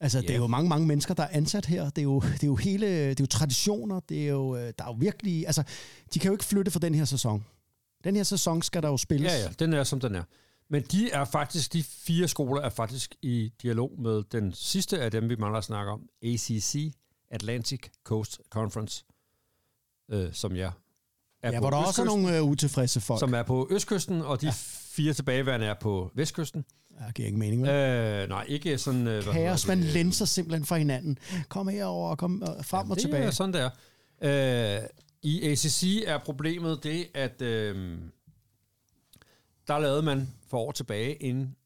Altså, yeah. det er jo mange, mange mennesker, der er ansat her. Det er jo, det er jo hele, det er jo traditioner. Det er jo, øh, der er jo virkelig, altså, de kan jo ikke flytte for den her sæson. Den her sæson skal der jo spilles. Ja, ja, den er som den er. Men de er faktisk, de fire skoler er faktisk i dialog med den sidste af dem, vi mangler at snakke om, ACC, Atlantic Coast Conference, øh, som jeg er Ja, på hvor der også er nogle øh, utilfredse folk. som er på østkysten, og de ja. fire tilbageværende er på vestkysten. Ja, giver ikke mening, vel? Øh, nej, ikke sådan... Øh, Kaos, man det? lænser simpelthen fra hinanden. Kom herover og kom øh, frem og det tilbage. er sådan, det er. Øh, I ACC er problemet det, at øh, der lavede man for år tilbage en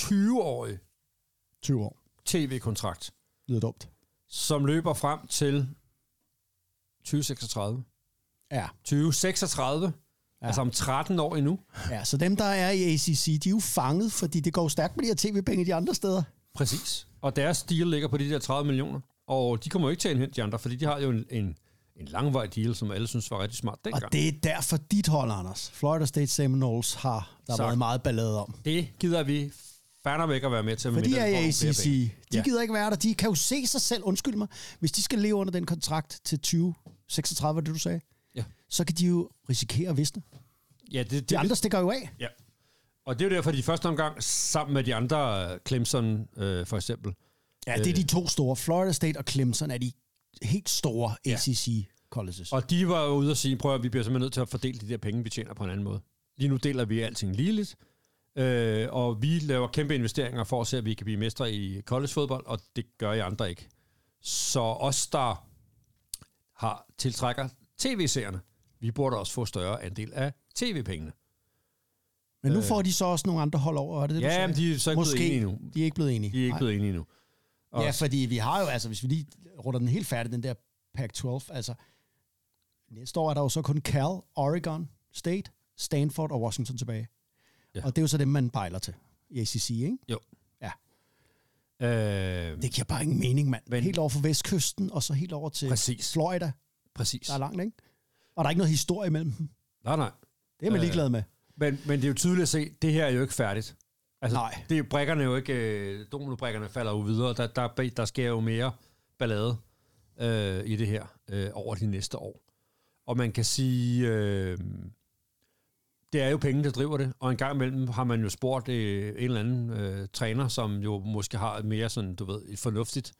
20-årig 20 år. tv-kontrakt, Lyder dumt. som løber frem til 2036. Ja. 2036, ja. altså om 13 år endnu. ja, så dem, der er i ACC, de er jo fanget, fordi det går stærkt med de her tv-penge de andre steder. Præcis. Og deres deal ligger på de der 30 millioner. Og de kommer jo ikke til at hente de andre, fordi de har jo en, en, en langvarig deal, som alle synes var rigtig smart dengang. Og det er derfor dit hold, Anders. Florida State Seminoles har der Sagt. været meget ballade om. det gider vi fandme ikke at være med til. For de medmindre er ACC. De Ja. gider ikke være der. De kan jo se sig selv, undskyld mig, hvis de skal leve under den kontrakt til 2036, var det du sagde, Ja. så kan de jo risikere at visne. Ja, det, det, De andre stikker jo af. Ja. Og det er jo derfor, de første omgang, sammen med de andre, øh, Clemson øh, for eksempel, Ja, det er de to store. Florida State og Clemson er de helt store ACC colleges. Og de var jo ude og sige, prøv at vi bliver simpelthen nødt til at fordele de der penge, vi tjener på en anden måde. Lige nu deler vi alting ligeligt, øh, og vi laver kæmpe investeringer for at se, at vi kan blive mestre i collegefodbold, og det gør I andre ikke. Så os, der har tiltrækker tv-seerne, vi burde også få større andel af tv-pengene. Men nu får de så også nogle andre hold over, er det det, Ja, men de er så ikke Måske. blevet enige endnu. De er ikke blevet enige. De er ikke Nej. blevet enige endnu. Og Ja, fordi vi har jo, altså hvis vi lige runder den helt færdig, den der Pac-12, altså næste år er der jo så kun Cal, Oregon State, Stanford og Washington tilbage. Ja. Og det er jo så dem, man bejler til i ACC, ikke? Jo. Ja. Øh, Det giver bare ingen mening, mand. Men- helt over for vestkysten, og så helt over til Præcis. Florida. præcis. Der er langt, ikke? Og der er ikke noget historie mellem dem. Nej, nej. Det er man Øh, ligeglad med. Men, men det er jo tydeligt at se, det her er jo ikke færdigt. Altså, Nej. Det er jo, brækkerne jo ikke, øh, dominobrikkerne falder jo videre. Der, der, der sker jo mere ballade øh, i det her øh, over de næste år. Og man kan sige, øh, det er jo penge, der driver det. Og en gang imellem har man jo spurgt øh, en eller anden øh, træner, som jo måske har et mere sådan, du ved, et fornuftigt,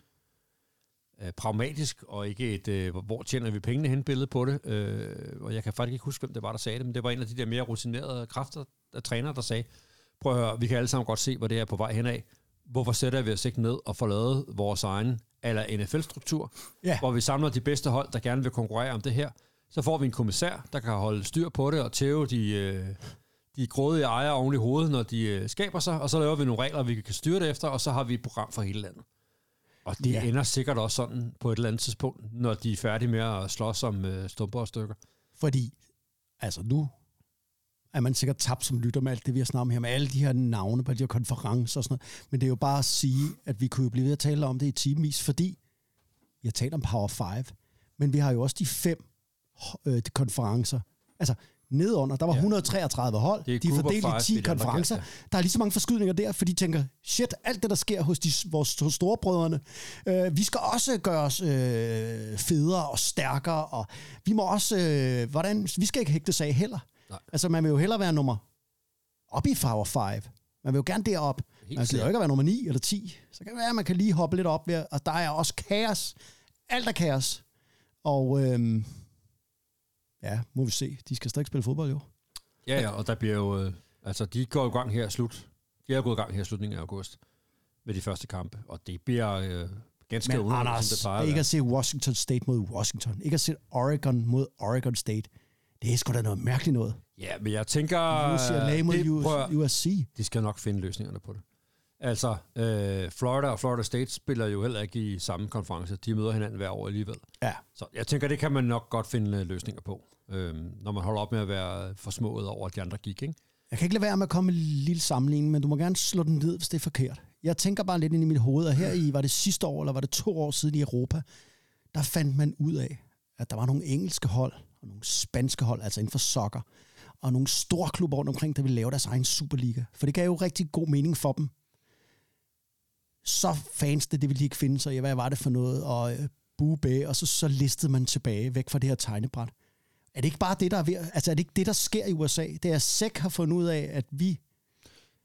øh, pragmatisk, og ikke et, øh, hvor tjener vi pengene hen billede på det. Øh, og jeg kan faktisk ikke huske, hvem det var, der sagde det, men det var en af de der mere rutinerede kræfter, der træner, der sagde, prøv at høre, vi kan alle sammen godt se, hvor det er på vej henad. Hvorfor sætter vi os ikke ned og får lavet vores egen eller NFL-struktur, Ja. hvor vi samler de bedste hold, der gerne vil konkurrere om det her. Så får vi en kommissær, der kan holde styr på det og tæve de, øh, de grådige ejere oven i hovedet, når de øh, skaber sig, og så laver vi nogle regler, vi kan styre det efter, og så har vi et program for hele landet. Og det ja. Ender sikkert også sådan på et eller andet tidspunkt, når de er færdige med at slås om øh, stumper og stykker. Fordi, altså nu er man sikkert tabt som lytter med alt det, vi har snakket om her, med alle de her navne på de her konferencer og sådan noget. Men det er jo bare at sige, at vi kunne jo blive ved at tale om det i timevis, fordi vi har talt om Power 5, men vi har jo også de fem øh, konferencer. Altså, nedunder, der var Ja. 133 hold. Det er De er fordelt i 10 vil de andre konferencer. Der er lige så mange forskydninger der, for de tænker, shit, alt det, der sker hos de, vores hos storebrødrene, øh, vi skal også gøre os øh, federe og stærkere, og vi må også, øh, hvordan, vi skal ikke hægte af heller. Nej. Altså, man vil jo hellere være nummer op i Power 5. Man vil jo gerne derop. Helt man gider jo ikke være nummer 9 eller 10. Så kan det være, at man kan lige hoppe lidt op ved, og der er også kaos. Alt er kaos. Og øhm, ja, må vi se. De skal stadig spille fodbold, jo. Ja, ja, og der bliver jo... Øh, altså, de går i gang her slut. De er gået i gang her i slutningen af august med de første kampe, og det bliver øh, ganske Men underligt, Anders, som det plejer ikke at se Washington State mod Washington. Ikke at se Oregon mod Oregon State. Det er sgu da noget mærkeligt noget. Ja, men jeg tænker... UCLA mod det, prøv, at- USC. de skal nok finde løsningerne på det. Altså, øh, Florida og Florida State spiller jo heller ikke i samme konference. De møder hinanden hver år alligevel. Ja. Så jeg tænker, det kan man nok godt finde øh, løsninger på, øh, når man holder op med at være forsmået over, at de andre gik, ikke? Jeg kan ikke lade være med at komme med en lille sammenligning, men du må gerne slå den ned, hvis det er forkert. Jeg tænker bare lidt ind i mit hoved, og her i, var det sidste år, eller var det to år siden i Europa, der fandt man ud af, at der var nogle engelske hold, og nogle spanske hold, altså inden for soccer, og nogle store klubber rundt omkring, der ville lave deres egen Superliga. For det gav jo rigtig god mening for dem. Så fans det, det ville de ikke finde sig i. Hvad var det for noget? Og øh, bube, og så, så listede man tilbage væk fra det her tegnebræt. Er det ikke bare det, der er ved, altså er det ikke det, der sker i USA? Det er, at SEC har fundet ud af, at vi,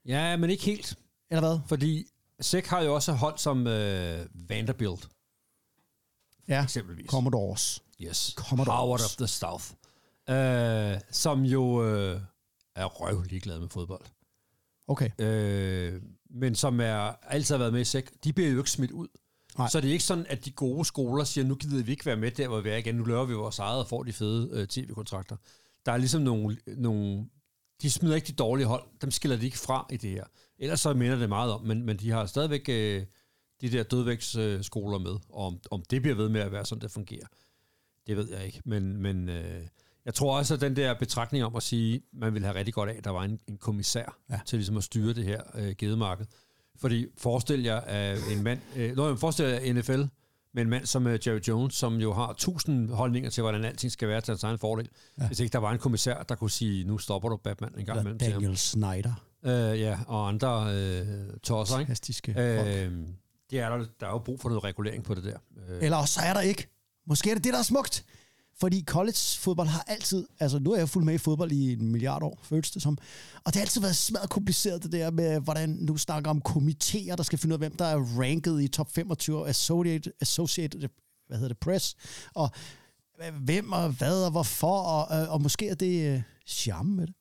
Ja, men ikke helt. eller hvad? Fordi SEC har jo også hold som øh, Vanderbilt, Ja, eksempelvis. Commodores. Yes. Commodores. Howard of the South. øh, som jo øh, er røv ligeglad med fodbold. Okay. Øh, men som er altid har været med i sæk, de bliver jo ikke smidt ud. Nej. Så det er ikke sådan, at de gode skoler siger, nu gider vi ikke være med der, hvor vi er igen. Nu laver vi vores eget og får de fede øh, tv-kontrakter. Der er ligesom nogle, nogle... De smider ikke de dårlige hold. Dem skiller de ikke fra i det her. Ellers så minder det meget om, men, men de har stadigvæk øh, de der dødvægtsskoler øh, med. Og om, om det bliver ved med at være sådan, det fungerer, det ved jeg ikke. Men, men øh, jeg tror også, at den der betragtning om at sige, man vil have rigtig godt af, at der var en, en kommissær Ja. til ligesom at styre det her øh, gedemarked. Fordi forestil jer at en mand, øh, nå, forestil jer NFL med en mand som øh, Jerry Jones, som jo har tusind holdninger til, hvordan alting skal være til hans egen fordel. Ja. Hvis ikke der var en kommissær, der kunne sige, nu stopper du Batman en gang imellem til. Daniel Snyder. Øh, ja, og andre øh, tosser? Fantastiske. Øh, det er der, der er jo brug for noget regulering på det der. Øh, Eller også så er der ikke. Måske er det det, der er smukt. Fordi college-fodbold har altid... Altså, nu er jeg fuldt med i fodbold i en milliard år, føles det som. Og det har altid været smadret kompliceret, det der med, hvordan nu snakker om komitéer, der skal finde ud af, hvem der er ranket i top 25 Associated, Associated hvad hedder det, Press. Og hvem og hvad og hvorfor. Og, øh, og måske er det øh, charme med det.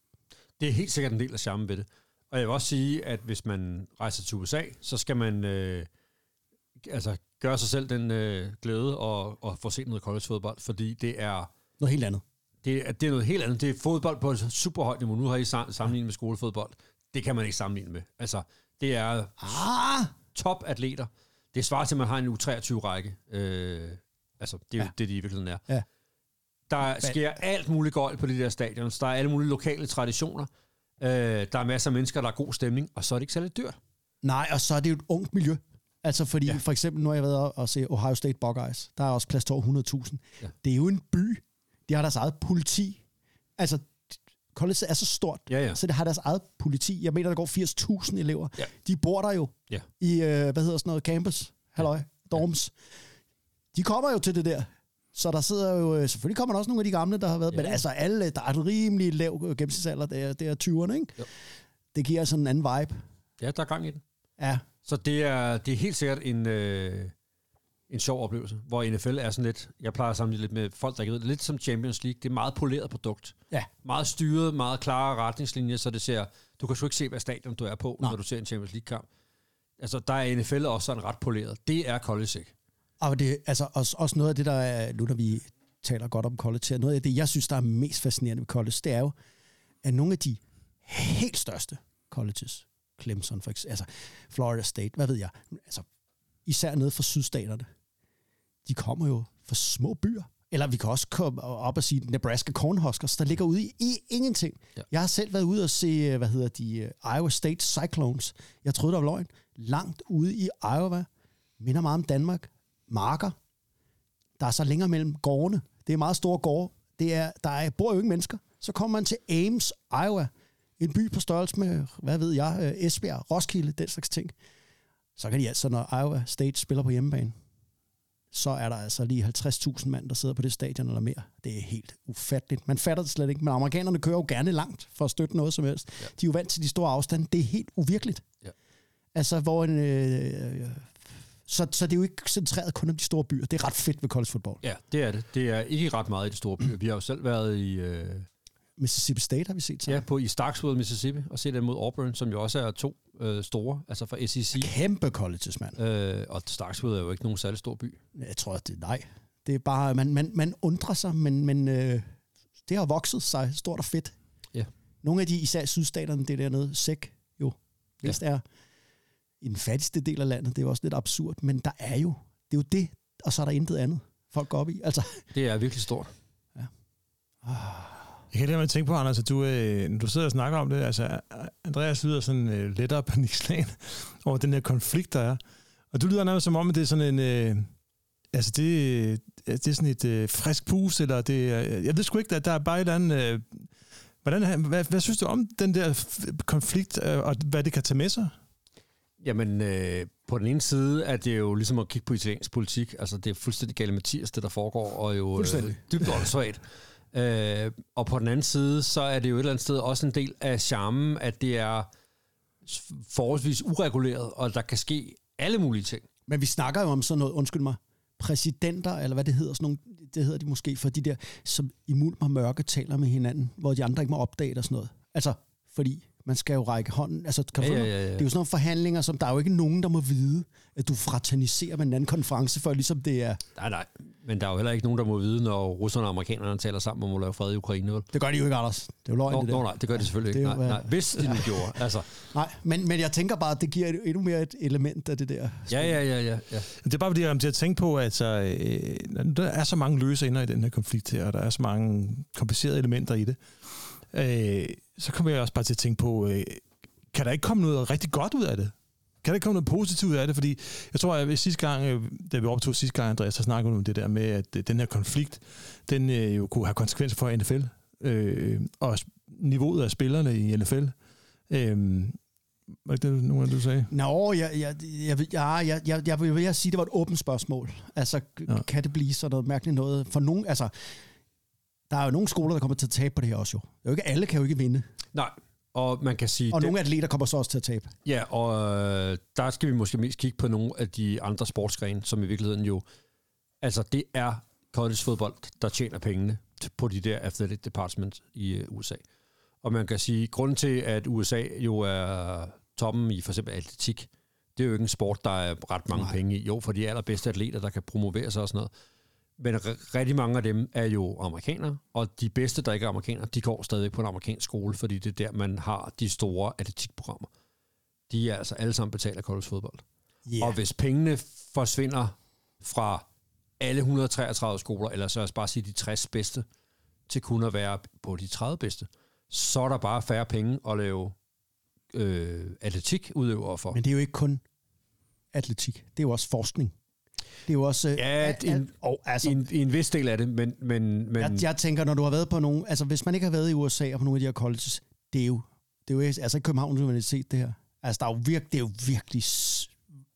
Det er helt sikkert en del af charmen ved det. Og jeg vil også sige, at hvis man rejser til USA, så skal man øh, altså gøre sig selv den øh, glæde og, og få set noget college-fodbold, fordi det er, Noget helt andet. det, er, det er noget helt andet. Det er fodbold på et super højt niveau. Nu har I sam- sammenlignet med skolefodbold. Det kan man ikke sammenligne med. Altså, det er Ah! topatleter. Det svarer til, at man har en U23-række. Øh, altså, det er jo Ja. det, de i virkeligheden er. Ja. Der sker alt muligt gøjl på de der stadions. Der er alle mulige lokale traditioner. Øh, der er masser af mennesker, der er god stemning, og så er det ikke særlig dyrt. Nej, og så er det jo et ungt miljø. Altså fordi, ja. For eksempel, nu har jeg været og- og se Ohio State Buckeyes. Der er også plads til over 100.000. Ja. Det er jo en by. De har deres eget politi. Altså, college er så stort, Ja, ja. så det har deres eget politi. Jeg mener, der går 80.000 elever. Ja. De bor der jo Ja. i, øh, hvad hedder sådan noget, campus, halløj, dorms. De kommer jo til det der. Så der sidder jo, øh, selvfølgelig kommer der også nogle af de gamle, der har været, ja. Men altså alle, der er et rimelig lav øh, gennemsnitsalder, det er, det er 20'erne, ikke? Jo. Det giver sådan en anden vibe. Ja, der er gang i den. Ja, Så det er, det er helt sikkert en, øh, en sjov oplevelse, hvor NFL er sådan lidt, jeg plejer at sammenligne lidt med folk, der ikke ved det, lidt som Champions League. Det er et meget poleret produkt. Ja. Meget styret, meget klare retningslinjer, så det ser, du kan sgu ikke se, hvad stadion du er på, Nej. når du ser en Champions League-kamp. Altså, der er NFL også sådan ret poleret. Det er college ikke. Og det altså også, også noget af det, der er, nu når vi taler godt om college her, noget af det, jeg synes, der er mest fascinerende ved college, det er jo, at nogle af de helt største colleges, Clemson for eksempel, altså Florida State, hvad ved jeg, altså især nede fra sydstaterne, de kommer jo fra små byer. Eller vi kan også komme op og sige Nebraska Cornhuskers, der ligger ude i, i ingenting. Ja. Jeg har selv været ude og se, hvad hedder de, øh, Iowa State Cyclones. Jeg troede, der var løgn. Langt ude i Iowa. Minder meget om Danmark. Marker. Der er så længere mellem gårdene. Det er meget store gårde. Det er, der er, bor jo ikke mennesker. Så kommer man til Ames, Iowa. En by på størrelse med, hvad ved jeg, øh, Esbjerg, Roskilde, den slags ting. Så kan de altså, når Iowa State spiller på hjemmebane, så er der altså lige 50.000 mand, der sidder på det stadion eller mere. Det er helt ufatteligt. Man fatter det slet ikke, men amerikanerne kører jo gerne langt for at støtte noget som helst. Ja. De er jo vant til de store afstande. Det er helt uvirkeligt. Ja. Altså, hvor en... Øh, så, så det er jo ikke centreret kun om de store byer. Det er ret fedt ved college football. Ja, det er det. Det er ikke ret meget i de store byer. Vi har jo selv været i, øh, Mississippi State har vi set ja, sammen. på, i Starksville, Mississippi, og set dem mod Auburn, som jo også er to øh, store, altså fra SEC. Kæmpe colleges, mand. Øh, og Starksville er jo ikke nogen særlig stor by. Jeg tror, det nej. Det er bare, man, man, man undrer sig, men, men øh, det har vokset sig stort og fedt. Ja. Nogle af de, især sydstaterne, det dernede, sæk jo, vist ja. er i den fattigste del af landet. Det er jo også lidt absurd, men der er jo, det er jo det, og så er der intet andet, folk går op i. Altså, Det er virkelig stort. Jeg kan det tænke på, Anders, at du, øh, du sidder og snakker om det, altså Andreas lyder sådan øh, lettere panikslagen over den her konflikt, der er. Og du lyder nærmest som om, at det er sådan en... Øh, altså, det, øh, det er sådan et øh, frisk pus, eller det er... Jeg ved sgu ikke, der, der er bare et eller andet... Øh, hvordan, hvad, hvad synes du om den der konflikt, øh, og hvad det kan tage med sig? Jamen, øh, på den ene side er det jo ligesom at kigge på italiensk politik. Altså, det er fuldstændig galt Mathias, det der foregår, og jo øh, dybt åndssvagt. Øh, og på den anden side, så er det jo et eller andet sted også en del af charmen, at det er forholdsvis ureguleret, og der kan ske alle mulige ting. men vi snakker jo om sådan noget, undskyld mig, præsidenter, eller hvad det hedder, sådan nogle, det hedder de måske, for de der, som i mulm og mørke taler med hinanden, hvor de andre ikke må opdage det og sådan noget. Altså, fordi man skal jo række hånden. Altså, kan Ja, ja, ja, ja, ja, ja. Det er jo sådan nogle forhandlinger, som der er jo ikke nogen, der må vide, at du fraterniserer med en anden konference, før ligesom det er... Nej, nej. Men der er jo heller ikke nogen, der må vide, når russerne og amerikanerne taler sammen om at lave fred i Ukraine. Vel? Det gør de jo ikke, Anders. Det er jo løgn, Nå, det der. nå, nej, det gør de selvfølgelig Det ikke. er jo, Nej, nej. Hvis de nu gjorde. Altså, Nej, men, men jeg tænker bare, at det giver endnu mere et element af det der. ja, ja, ja, ja. ja. Det er bare fordi, jeg kom til at tænke på, at så, øh, der er så mange løse ender i den her konflikt her, og der er så mange komplicerede elementer i det. Øh, så kommer jeg også bare til at tænke på, øh, kan der ikke komme noget rigtig godt ud af det? Kan der ikke komme noget positivt ud af det? Fordi jeg tror, at sidste gang, øh, da vi optog sidste gang, Andreas, så snakkede vi om det der med, at øh, den her konflikt, den øh, jo kunne have konsekvenser for NFL, øh, og niveauet af spillerne i NFL. Øh, var det det, nogen af du sagde? Nå, jeg, jeg, jeg, jeg, jeg, jeg, jeg vil jeg sige, at det var et åbent spørgsmål. Altså, ja. kan det blive sådan noget mærkeligt noget? For nogen, altså, der er jo nogle skoler, der kommer til at tabe på det her også jo. Det er jo ikke, alle kan jo ikke vinde. Nej, og man kan sige... Og det- nogle atleter kommer så også til at tabe. Ja, og øh, der skal vi måske mest kigge på nogle af de andre sportsgrene, som i virkeligheden jo... Altså, det er college-fodbold, der tjener pengene på de der athletic departments i øh, USA. Og man kan sige, grunden til, at USA jo er toppen i for eksempel atletik, det er jo ikke en sport, der er ret mange. Nej. penge i. Jo, for de allerbedste atleter, der kan promovere sig og sådan noget. Men rigtig mange af dem er jo amerikanere, og de bedste, der ikke er amerikanere, de går stadig på en amerikansk skole, fordi det er der, man har de store atletikprogrammer. De er altså alle sammen betalt af college fodbold. Yeah. Og hvis pengene forsvinder fra alle 133 skoler, eller så lad os bare sige de 60 bedste, til kun at være på de 30 bedste, så er der bare færre penge at lave øh, atletikudøvere for. Men det er jo ikke kun atletik. Det er jo også forskning. Det er jo også... øh, Ja, at, en- og, altså, en, en vis del af det, men... men, men jeg, jeg tænker, når du har været på nogle... Altså, hvis man ikke har været i USA og på nogle af de her colleges, det er jo... Det er jo altså ikke Københavns Universitet, det her. Altså, der er jo virke, det er jo virkelig...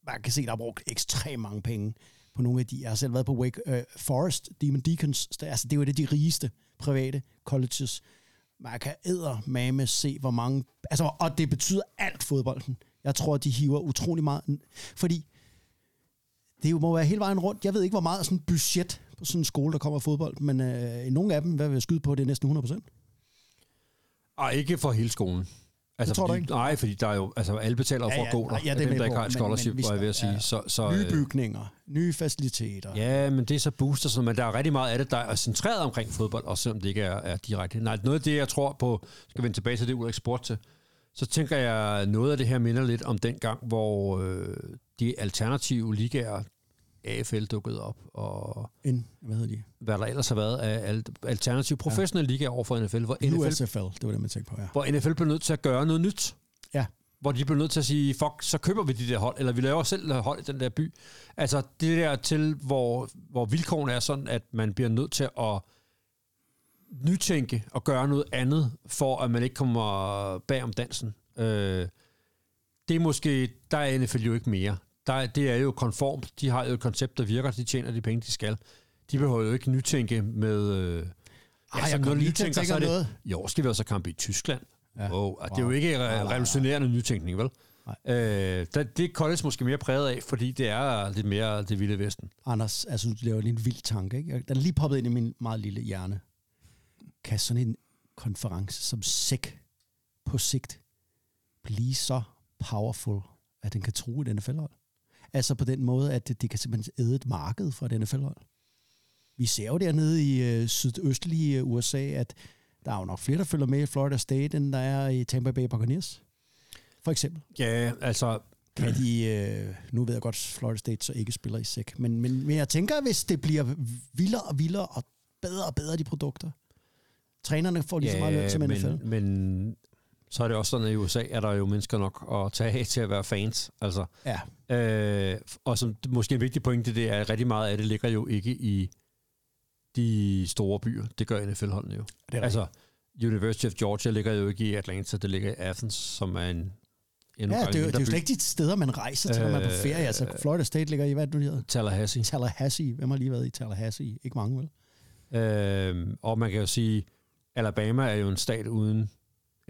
Man kan se, der er brugt ekstremt mange penge på nogle af de... Jeg har selv været på Wake uh, Forest, Demon Deacons. Altså, det er jo et af de rigeste private colleges. Man kan eddermame se, hvor mange... Altså, og det betyder alt fodbolden. Jeg tror, de hiver utrolig meget... Fordi det jo må være hele vejen rundt. Jeg ved ikke, hvor meget sådan budget på sådan en skole, der kommer fodbold, men øh, i nogle af dem, hvad vil jeg skyde på, det er næsten 100 procent. Og ikke for hele skolen. Altså, Det tror du fordi, ikke? Nej, fordi der er jo, altså, alle betaler Ja, for ja, at gå der. ja, det er dem, der ikke har et men- scholarship, men vi var jeg ved at sige. ja. Så, så, Nye øh, bygninger, nye faciliteter. Ja, men det er så booster, så, men der er rigtig meget af det, der er centreret omkring fodbold, også selvom det ikke er, er direkte. Nej, noget af det, jeg tror på, skal vende tilbage til det, Ulrik spurgte til, så tænker jeg, noget af det her minder lidt om den gang, hvor øh, de alternative ligaer, AFL dukkede op, og En, hvad hedder de? hvad der ellers har været af al- alternative professionelle ligaer over for NFL, hvor NFL, USFL, det var det, man tænkte på, ja. hvor NFL blev nødt til at gøre noget nyt. Ja. Hvor de blev nødt til at sige, fuck, så køber vi de der hold, eller vi laver selv hold i den der by. Altså det der til, hvor, hvor vilkårene er sådan, at man bliver nødt til at nytænke og gøre noget andet, for at man ikke kommer bag om dansen. Øh, det er måske, der er NFL jo ikke mere. Der, er- det er jo konformt. De har jo et koncept, der virker. De tjener de penge, de skal. De behøver jo ikke nytænke med... Øh, Ej, så jeg når lige til at nytænker, tænke så er det, noget. år skal vi også have kamp i Tyskland. Ja. Ja. Wow. Det er jo Wow. ikke Nej, nej, re- nej. revolutionerende nytænkning, vel? Øh, der, det er college måske mere præget af, fordi det er lidt mere det vilde vesten. Anders, altså, du laver lige en vild tanke, ikke? Den er lige poppet ind i min meget lille hjerne. Kan sådan en konference som SEC på sigt blive så powerful, at den kan true et NFL-hold? Altså på den måde, at det, det kan simpelthen æde et marked for et NFL-hold. Vi ser jo dernede i øh, sydøstlige USA, at der er jo nok flere, der følger med i Florida State, end der er i Tampa Bay Buccaneers. For eksempel. Ja, altså... Kan de, øh, nu ved jeg godt, at Florida State så ikke spiller i SEC, men, men, men jeg tænker, hvis det bliver vildere og vildere og bedre og bedre, de produkter. Trænerne får lige så meget løn som NFL. men, men så er det også sådan, at i USA er der jo mennesker nok at tage af til at være fans. Altså, Ja. øh, og som måske en vigtig pointe, det er, at rigtig meget af det ligger jo ikke i de store byer. Det gør NFL-holdene jo. Det er altså, University of Georgia ligger jo ikke i Atlanta, det ligger i Athens, som er en endnu Ja, det er, jo- det er jo slet ikke de steder, man rejser til, når man er på ferie. Altså, Florida State ligger i, hvad det hedder? Tallahassee. Tallahassee. Hvem har lige været i Tallahassee? Ikke mange, vel? Øhm, og man kan jo sige, Alabama er jo en stat uden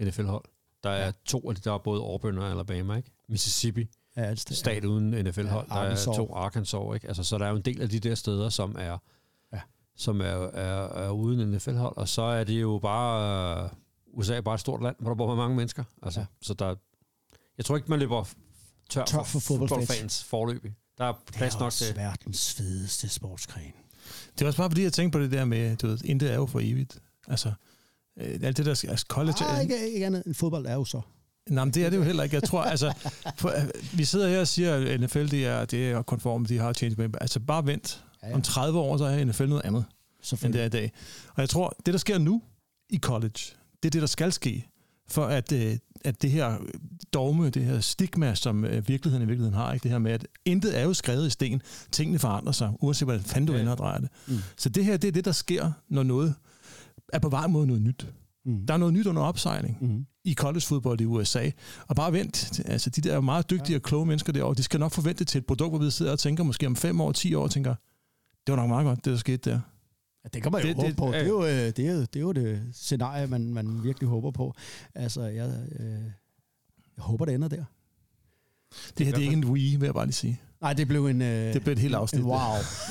NFL-hold. Der er ja. to af de, der er både Auburn og Alabama, ikke? Mississippi. Ja, det- stat uden NFL-hold. Ja, der er to Arkansas, ikke? Altså, så der er jo en del af de der steder, som er, Ja. som er, er, er uden NFL-hold, og så er det jo bare... Øh, USA er bare et stort land, hvor der bor mange mennesker. Altså, Ja. Så der, jeg tror ikke, man løber tør, Tør for fodboldfans. fodboldfans forløbig. Der er Det plads er nok også til... verdens fedeste sportsgren. Det er også bare fordi, jeg tænker på det der med, du ved, intet er jo for evigt. Altså, øh, alt det der, altså college... Ah, ikke, ikke andet end fodbold er jo så. Nej, men det er det jo heller ikke. Jeg tror, altså, for, øh, vi sidder her og siger, at NFL, det er, det er konform, de har change. Altså, bare vent. Ja, Ja. Om 30 år, så er NFL noget andet, end det er i dag. Og jeg tror, det, der sker nu i college, det er det, der skal ske, for at, øh, at det her dogme, det her stigma, som øh, virkeligheden i virkeligheden har, ikke? det her med, at intet er jo skrevet i sten, tingene forandrer sig, uanset hvordan fanden du Ja. vender og drejer det. Mm. Så det her, det er det, der sker, når noget er på vej mod noget nyt. Mm. Der er noget nyt under opsejling Mm. i collegefodbold i USA. Og bare vent. Altså, de der meget dygtige og kloge mennesker derovre, de skal nok forvente til et produkt, hvor vi sidder og tænker måske om fem år, ti år, og tænker, det var nok meget godt, det der skete der. Ja, det kan man jo Det- håbe det- på. Det ja. er, jo, øh, det, er jo, det er jo det scenarie, man, man virkelig håber på. Altså, jeg, øh, jeg håber, det ender der. Det her det er ikke en Wii, vil jeg bare lige sige. Nej, det blev en... Øh, Det blev et helt afsnit. En wow.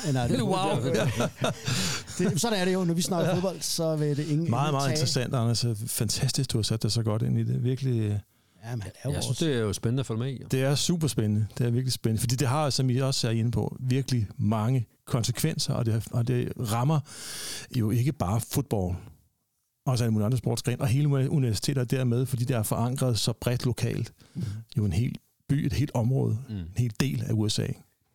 En, nej, det, Wow. det, sådan er det jo, når vi snakker fodbold, så vil det ingen... Meget, meget tage. interessant, Anders. Fantastisk, du har sat dig så godt ind i det. Virkelig, øh, Ja, men han er jo Jeg synes, det er jo spændende at følge med i. det er super spændende. Det er virkelig spændende. Fordi det har, som I også er inde på, virkelig mange konsekvenser, og det, og det rammer jo ikke bare fodbold, også alle mulige andre sportsgren, og hele universiteter dermed, fordi det er forankret så bredt lokalt. Mhm. Jo en hel by, et helt område, Mm. en hel del af USA.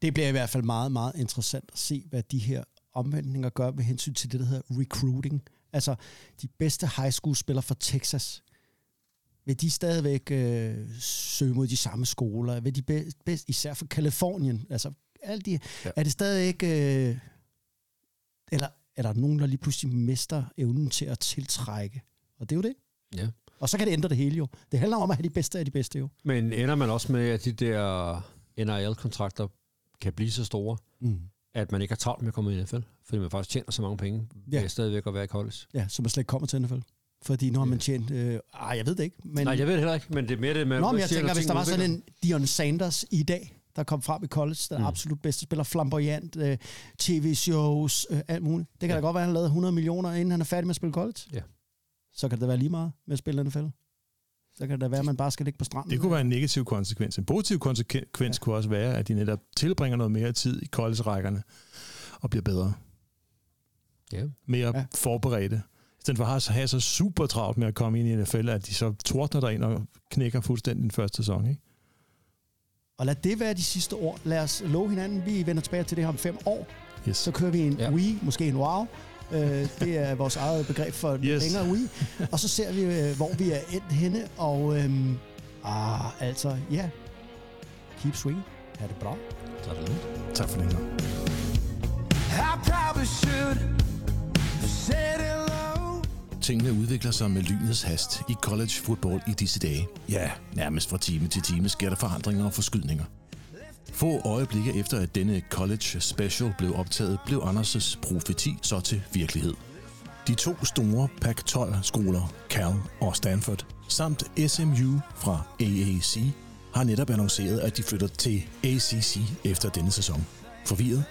Det bliver i hvert fald meget, meget interessant at se, hvad de her omvendninger gør med hensyn til det, der hedder recruiting. Altså, de bedste high school spillere fra Texas, vil de stadigvæk øh, søge mod de samme skoler? Vil de bedst, bedst især fra Kalifornien? Altså, alle de, ja. Er det stadig ikke... Øh, eller er der nogen, der lige pludselig mister evnen til at tiltrække? Og det er jo det. Ja. Og så kan det ændre det hele jo. Det handler om at have de bedste af de bedste jo. Men ender man også med, at de der NRL-kontrakter kan blive så store, Mm. at man ikke har travlt med at komme i NFL, fordi man faktisk tjener så mange penge Ja. ved stadigvæk at være i college. Ja, så man slet ikke kommer til NFL. Fordi nu har man tjent... Øh, ah, jeg ved det ikke. Men, Nej, jeg ved det heller ikke, men det er mere det med... Nå, men jeg tænker, når hvis der var sådan en Dion Sanders i dag, der kom frem i college, den Mm. absolut bedste spiller, flamboyant, øh, tv-shows, øh, alt muligt. Det kan. Ja. da godt være, at han lavede 100 millioner, inden han er færdig med at spille college. Ja. Så kan det da være lige meget med at spille NFL. Så kan det da være, at man bare skal ligge på stranden. Det kunne være en negativ konsekvens. En positiv konsekvens ja. kunne også være, at de netop tilbringer noget mere tid i college-rækkerne og bliver bedre. Ja. Mere Ja. forberedte. I stedet for at have så super travlt med at komme ind i NFL, at de så tordner der ind og knækker fuldstændig den første sæson. Ikke? Og lad det være de sidste ord. Lad os love hinanden, vi vender tilbage til det her om fem år. Yes. Så kører vi en ja. Ja. Wii, måske en wow. Øh, det er vores eget begreb for yes. Længere Wii. Og så ser vi, øh, hvor vi er endt henne. Og øhm, ah, altså, ja. Keep swing. Ha' det bra. Så er det. Tak for det. I probably should have said hello. Tingene udvikler sig med lynets hast i college football i disse dage. Ja, nærmest fra time til time sker der forandringer og forskydninger. Få øjeblikke efter, at denne college special blev optaget, blev Anders' profeti så til virkelighed. De to store Pac-12-skoler, Cal og Stanford, samt SMU fra AAC, har netop annonceret, at de flytter til ACC efter denne sæson. Forvirret?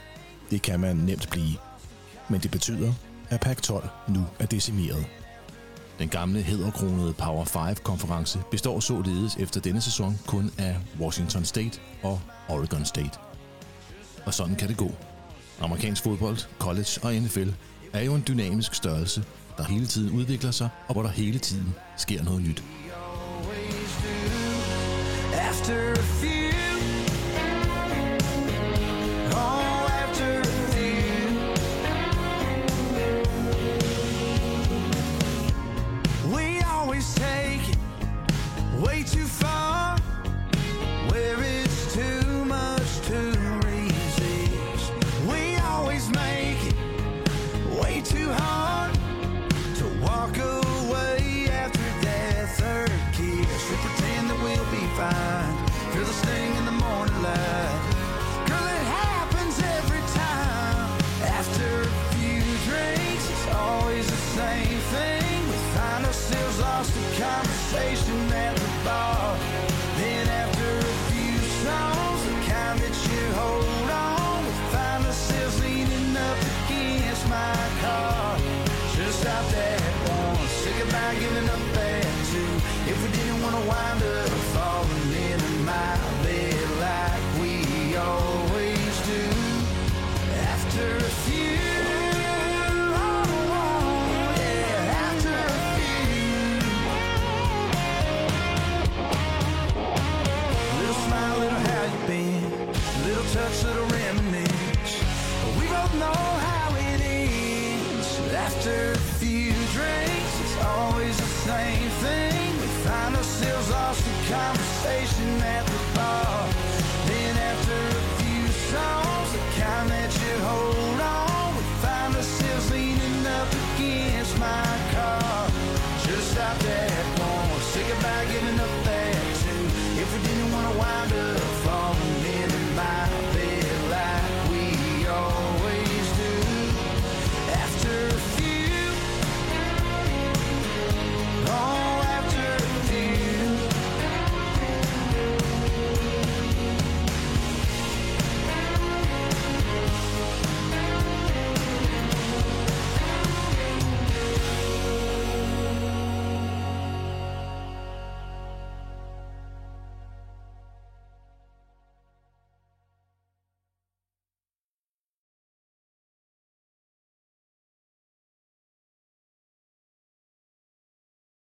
Det kan man nemt blive. Men det betyder, at Pac-12 nu er decimeret. Den gamle hedderkronede Power 5-konference består således efter denne sæson kun af Washington State og Oregon State. Og sådan kan det gå. Amerikansk fodbold, college og NFL er jo en dynamisk størrelse, der hele tiden udvikler sig, og hvor der hele tiden sker noget nyt. After a few. The conversation at the bar. After a few drinks, it's always the same thing. We find ourselves lost in conversation at the bar. Then after a few songs, the kind that you hold